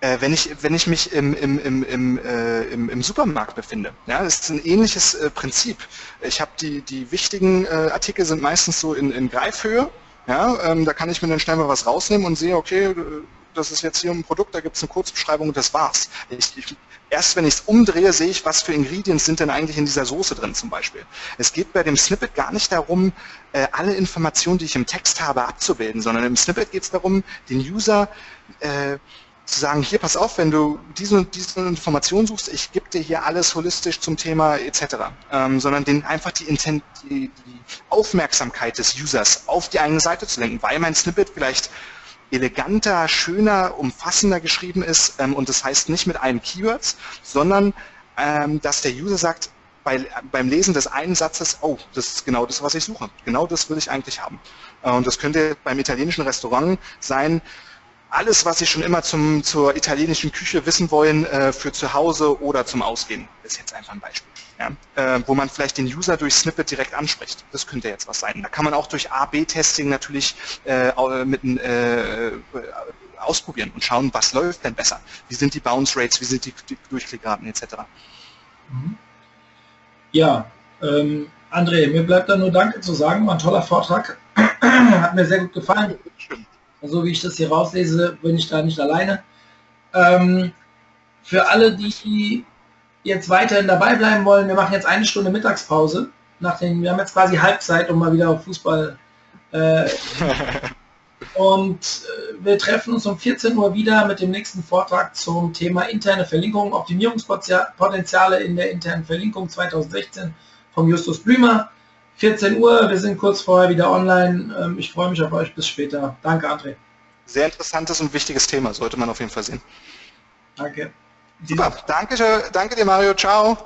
äh, wenn ich, wenn ich mich im, im, im, im, äh, im, im Supermarkt befinde. Ja, das ist ein ähnliches äh, Prinzip. Ich habe die, die wichtigen äh, Artikel sind meistens so in, in Greifhöhe. Ja, ähm, da kann ich mir dann schnell mal was rausnehmen und sehe, okay, äh, das ist jetzt hier ein Produkt, da gibt es eine Kurzbeschreibung und das war's. Ich, ich, erst wenn ich es umdrehe, sehe ich, was für Ingredients sind denn eigentlich in dieser Soße drin zum Beispiel. Es geht bei dem Snippet gar nicht darum, äh, alle Informationen, die ich im Text habe, abzubilden, sondern im Snippet geht es darum, den User äh, zu sagen, hier pass auf, wenn du diese, diese Information suchst, ich gebe dir hier alles holistisch zum Thema etc., ähm, sondern den einfach die, Intent, die, die Aufmerksamkeit des Users auf die eigene Seite zu lenken, weil mein Snippet vielleicht eleganter, schöner, umfassender geschrieben ist ähm, und das heißt nicht mit allen Keywords, sondern ähm, dass der User sagt, bei, beim Lesen des einen Satzes, oh, das ist genau das, was ich suche. Genau das will ich eigentlich haben. Äh, und das könnte beim italienischen Restaurant sein, alles, was Sie schon immer zum, zur italienischen Küche wissen wollen, äh, für zu Hause oder zum Ausgehen. Ist jetzt einfach ein Beispiel ja, äh, wo man vielleicht den User durch Snippet direkt anspricht. Das könnte jetzt was sein. Da kann man auch durch A-B-Testing natürlich äh, mit äh, ausprobieren und schauen, was läuft denn besser. Wie sind die Bounce Rates, wie sind die, die Durchklickraten etc. Mhm. Ja, ähm, André, mir bleibt da nur Danke zu sagen. War ein toller Vortrag. Hat mir sehr gut gefallen. So wie ich das hier rauslese, bin ich da nicht alleine. Ähm, für alle, die jetzt weiterhin dabei bleiben wollen, wir machen jetzt eine Stunde Mittagspause. Nach den, wir haben jetzt quasi Halbzeit, um mal wieder auf Fußball. Äh, und äh, wir treffen uns um 14 Uhr wieder mit dem nächsten Vortrag zum Thema interne Verlinkung, Optimierungspotenziale in der internen Verlinkung 2016 vom Justus Blümer. 14 Uhr, wir sind kurz vorher wieder online. Ähm, ich freue mich auf euch. Bis später. Danke, André. Sehr interessantes und wichtiges Thema, sollte man auf jeden Fall sehen. Danke. Super, danke, danke dir Mario, ciao.